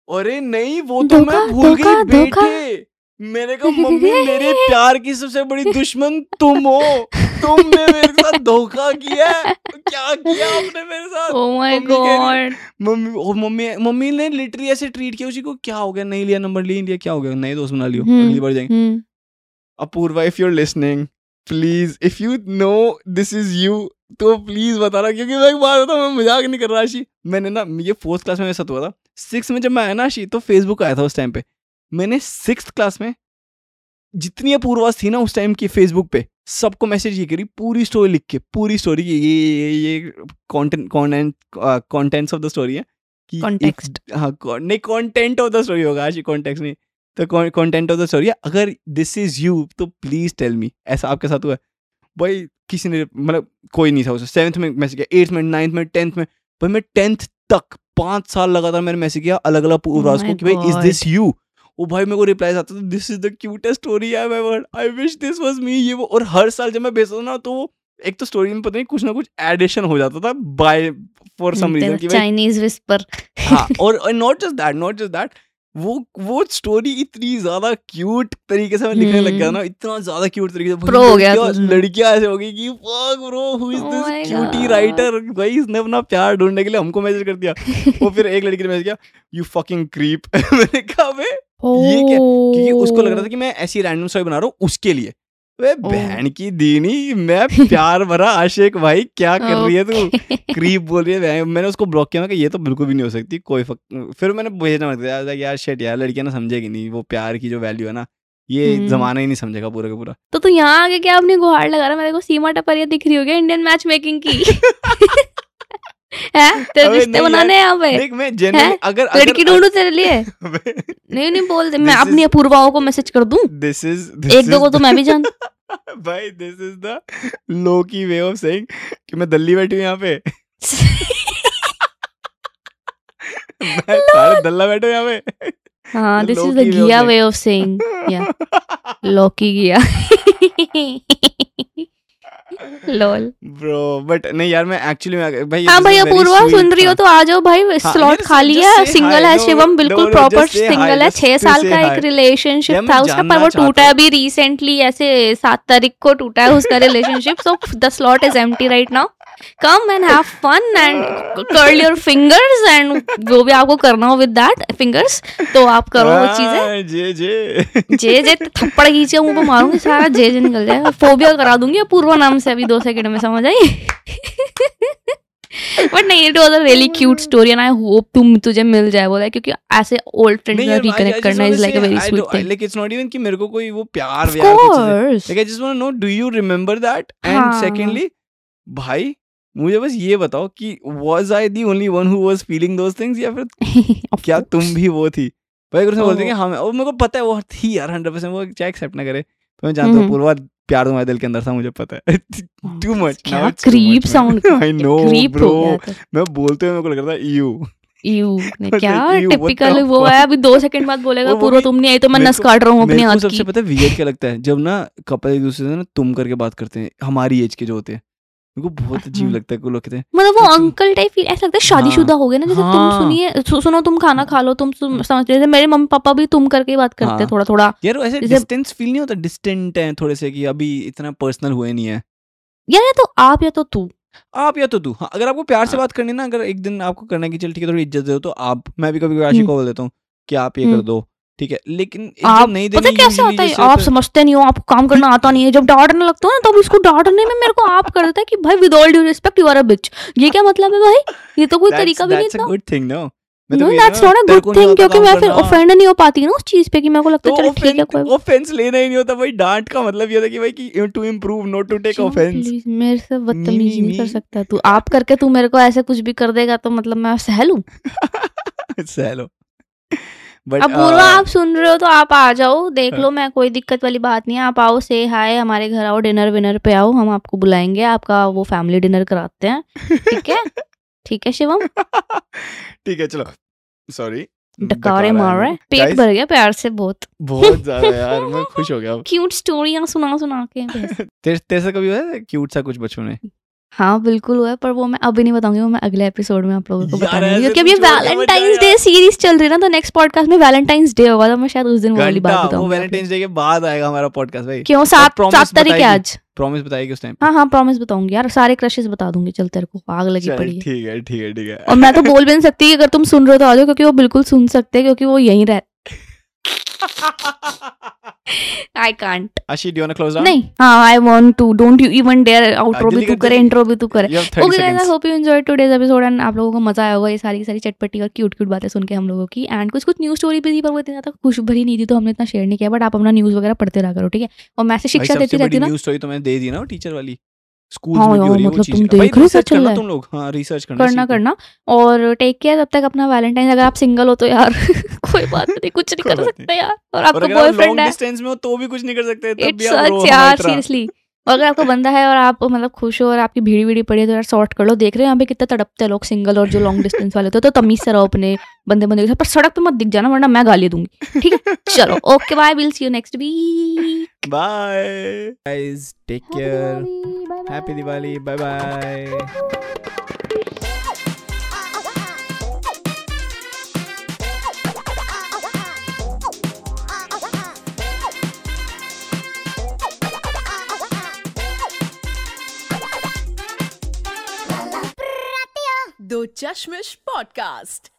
अरे नहीं वो तो मैं भूल गई बेटे। मैंने कहा मम्मी मेरे [LAUGHS] प्यार की सबसे बड़ी दुश्मन तुम हो। तुमने मेरे साथ धोखा किया क्या किया आपने मेरे साथ? My mummy god mummy mummy mummy ने लिटरली ऐसे ट्रीट किया उसी को क्या हो गया? नहीं लिया नंबर नहीं लिया क्या हो गया? नए दोस्त बना लियो हम्म, अगली बार जाएँगे। हम्म Apurva if you are listening please if you know this is you तो प्लीज़ बता रहा क्योंकि मैं एक बात बताऊँ मैं मज़ाक नहीं कर रहा आशी। मैंने ना ये फोर्थ क्लास में मेरे साथ हुआ था। सिक्स में जब मैं आया ना आशी तो फेसबुक आया था उस टाइम पे। मैंने सिक्स क्लास में जितनी अपूर्वास थी ना उस टाइम की फेसबुक पे सबको मैसेज ये करी पूरी स्टोरी लिख के पूरी स्टोरी ये ये ये content content contents of the story है कि Context. हाँ नहीं कंटेंट ऑफ़ द स्टोरी होगा आशी कॉन्टेक्स्ट नहीं तो कंटेंट ऑफ़ द स्टोरी है अगर दिस इज़ यू तो प्लीज़ टेल मी ऐसा आपके साथ हुआ भाई किसी ने मतलब कोई नहीं था उसे सेवन्थ में मैसेज किया एट्थ में नाइन्थ में टेंथ में भाई मैं टेंथ तक पाँच साल लगातार मैंने मैसेज किया अलग अलग पूर्वास को कि भाई इज़ दिस यू ओ भाई मेरे को रिप्लाई आता था this is the cutest story I have ever I wish this was me ये वो और हर साल जब मैं भेजता था ना तो एक तो स्टोरी में पता नहीं कुछ ना कुछ एडिशन हो जाता था बाय फॉर सम रीजन कि चाइनीज़ विस्पर हाँ [LAUGHS] और not just that not just that वो वो स्टोरी इतनी ज़्यादा क्यूट तरीके से मैं लिखने लग गया हम्म। ना इतना ज़्यादा क्यूट तरीके से भाई Pro हो गया लड़कियां- ऐसे हो गई कि fuck bro who is this cutie writer भाई इसने अपना प्यार ढूँढने के लिए हमको मैसेज कर दिया। [LAUGHS] वो फिर एक लड़की ने मैसेज किया यू फकिंग क्रीप मैंने कहा बे ये क्या? क्योंकि उसको लग रहा था कि मैं ऐसी रैंडम स्टोरी बना रहा हूँ उसके लिए। वे. बहन की दीनी मैं [LAUGHS] प्यार भरा आशिक भाई क्या कर रही है तू? क्रीप बोल रही है मैंने उसको ब्लॉक किया मैं कि ये तो बिल्कुल भी नहीं हो सकती कोई फक... फिर मैंने भेजना मत दिया यार यार शेट यार लड़कियाँ ना समझेगी नहीं वो प्यार की जो वैल्यू है ना ये हम्म। जमाना ही नहीं समझेगा पूरा का पूरा। तो तू यहाँ आगे क्या अपनी गुहार लगा रहा मेरे को सीमा टपरिया दिख रही होगी इंडियन मैच मेकिंग की। [LAUGHS] [LAUGHS] [LAUGHS] है? तेरे रिश्ते बनाने यहाँ पे? देख मैं अगर लड़की ढूंढू तेरे लिए? [LAUGHS] नहीं नहीं बोल दे। मैं अपनी अपूर्वाओं को मैसेज कर दूँ? दिस इज़ एक दो को तो मैं भी जान [LAUGHS] भाई दिस इज़ द लो की वे ऑफ़ सेइंग कि मैं दल्ली बैठी हूँ यहाँ पे। मैं सारे दल्ला बैठे यहाँ पे। हाँ दिस इज़ द गिया वे ऑफ़ सेइंग या लॉकी गिया लॉल ब्रो बट नहीं यार मैं एक्चुअली में भाई हाँ भैया भाई अपूर्वा सुन रही हो तो आ जाओ भाई हाँ, स्लॉट खाली है सिंगल है शिवम बिल्कुल प्रॉपर सिंगल है छह साल का एक रिलेशनशिप था उसका पर वो टूटा अभी रिसेंटली ऐसे सात तारीख को टूटा है उसका relationship so the slot is empty right now come and have fun and curl your fingers and जो भी आपको करना हो विद दैट फिंगर्स तो आप करो वो चीज़ें। हाँ, जे जे। जे जे थप्पड़ खींचे मुँह पे मारूँगी सारा जे जे निकल जाएगा। फोबिया करा दूँगी पूर्व नाम से अभी दो सेकंड में समझ आई। बट नहीं it was a really cute story and I hope तुम तुझे मिल जाए बोला क्योंकि ऐसे ओल्ड फ्रेंड्स से रिकनेक्ट करना is like a very sweet thing like it's not even कि मेरे को कोई वो प्यार व्यार like I just want to know do you remember that end. Secondly भाई मुझे बस ये बताओ कि was I the only one who was feeling those things या फिर [LAUGHS] क्या तुम भी वो थी? भाई उसने बोलते कि Oh. हाँ मैं और मेरे को पता है वो थी यार 100% वो चाहे एक्सेप्ट ना करे। तो मैं जानता हूँ। पूर्वा प्यार तुम्हारे दिल के अंदर था मुझे पता है। [LAUGHS] टू मच क्या creep sound I know bro मैं बोलते हुए मेरे को लग रहा था यू यू [LAUGHS] क्या टिपिकल वो है अभी दो सेकंड बाद बोलेगा पूरा तुम नहीं आई तो मैं नस काट रहा हूँ अपने मेरे को हाथ सबसे पता है वियर्ड क्या लगता है जब ना कपल एक दूसरे से ना तुम करके बात करते हैं हमारी एज के जो होते हैं मेरे को बहुत अजीब हाँ। लगता है को लोग कहते हैं मतलब वो अंकल टाइप फील ऐसा लगता है शादीशुदा हो गए ना जैसे तुम हाँ। सुनिए सु, सुनो तुम खाना खा लो तुम समझ जैसे मेरे मम्मी पापा भी तुम करके ही बात करते हैं हाँ। थोड़ा थोड़ा यार ऐसे डिस्टेंस फील नहीं होता डिस्टेंट है थोड़े से कि अभी इतना पर्सनल हुए नहीं है या या तो आप या तो तू आप या तो तू हाँ अगर आपको प्यार से हाँ। बात करनी ना अगर एक दिन आपको करना है कि चल ठीक है थोड़ी इज़्ज़त दे दो तो आप मैं भी कभी आशिक हम्म। को बोल देता हूँ कि आप ये कर हम्म। दो ठीक है लेकिन आप नहीं पता कैसे होता है? आप समझते नहीं हो आपको काम करना आता नहीं है। जब डांटने लगता हो ना तब इसको डांटने में मेरे को आप कर देता है कि भाई with all due respect you are a bitch ये क्या मतलब है भाई? ये तो कोई तरीका भी नहीं था। No that's not a good thing आता क्योंकि मैं फिर ऑफेंड नहीं हो पाती ना उस चीज़ पे कि मेरे को लगता तो है चलो ठीक है कोई ऑफेंस लेना ही नहीं होता भाई। डांट का मतलब ये होता कि भाई कि to improve not to take offence please मेरे से बदतमीजी नहीं कर सकता तू। आप करके तू मेरे को ऐसे कुछ भी कर देगा तो मतलब मैं सह लूँ हेलो बट अब पूर्वा आप सुन रहे हो तो आप आ जाओ। देख लो मैं कोई दिक्कत वाली बात नहीं है। आप आओ से हाय हमारे घर आओ डिनर विनर पे आओ हम आपको बुलाएँगे। आपका वो फैमिली डिनर कराते हैं। ठीक है? [LAUGHS] ठीक है शिवम? ठीक है चलो। सॉरी डकारे मार रहा है। पेट भर गया प्यार से बहुत। बहुत [LAUGHS] ज़्यादा यार मैं खुश हो गया क्यूट स्टोरियाँ सुना सुना के। [LAUGHS] तेरे तेरे से कभी हुआ है क्यूट सा कुछ बचपन में? हाँ बिल्कुल हुआ है पर वो मैं अभी नहीं बताऊँगी वो मैं अगले एपिसोड में आप लोगों को बताऊँगी क्योंकि क्या वैलेंटाइंस डे सीरीज़ चल रही है ना तो नेक्स्ट पॉडकास्ट में वैलेंटाइंस डे होगा तो मैं शायद उस दिन वो वाली बात वो बताऊँगी वैलेंटाइंस डे के बाद आएगा हमारा पॉडकास्ट भाई। क्यों? सात सात तारीख है आज। प्रॉमिस बताएगी उस टाइम हाँ हाँ प्रॉमिस बताऊँगी यार सारे क्रशेस बता दूँगी चल तेरे को आग लगी पड़ी ठीक है ठीक है ठीक है। और मैं तो बोल भी नहीं सकती अगर तुम सुन रहे हो तो आ जाओ क्योंकि वो बिल्कुल सुन सकते हैं क्योंकि वो यहीं [LAUGHS] रह I can't Ashi do want close down नहीं। हाँ I want to don't you even dare outro भी तू करे जल्दी। भी तू करे। You have 30 okay guys I seconds hope you enjoyed today's episode and आप लोगों को मज़ा आया होगा ये सारी की सारी चटपटी और क्यूट क्यूट बातें सुन के हम लोगों की। एंड कुछ कुछ न्यूज़ स्टोरी भी थी पर वो इतना ज़्यादा खुश भरी नहीं थी तो हमने इतना शेयर नहीं किया बट आप अपना न्यूज़ वगैरह पढ़ते रहा करो ठीक है? और मैसेज शिक्षा देती रहती हूँ ना। न्यूज़ स्टोरी तो मैंने दे दी ना टीचर वाली। स्कूल हाँ में भी यार, हो रही है मतलब तुम देख रहे हो रिसर्च करना तुम लोग। हाँ रिसर्च करना करना करना। और टेक केयर तब तक अपना वैलेंटाइन अगर आप सिंगल हो तो यार [LAUGHS] कोई बात नहीं कुछ नहीं कर सकते यार। और आपका बॉयफ्रेंड है। डिस्टेंस में हो तो भी कुछ नहीं कर सकते इट्स सच यार सीरियसली और अगर आपको बंदा है और आप मतलब खुश हो और आपकी भीड़ी भीड़ी पड़ी है तो यार सॉर्ट कर लो। देख रहे हो यहाँ पे कितना तड़पते हैं लोग सिंगल और जो लॉन्ग डिस्टेंस वाले होते हैं तो तमीज से रहो अपने बंदे बंदे के साथ। पर सड़क पे मत दिख जाना वरना मैं गाली दूँगी। ठीक है? [LAUGHS] चलो okay bye will see you next week bye guys take care bye. Happy Diwali. Bye bye. Chashmish podcast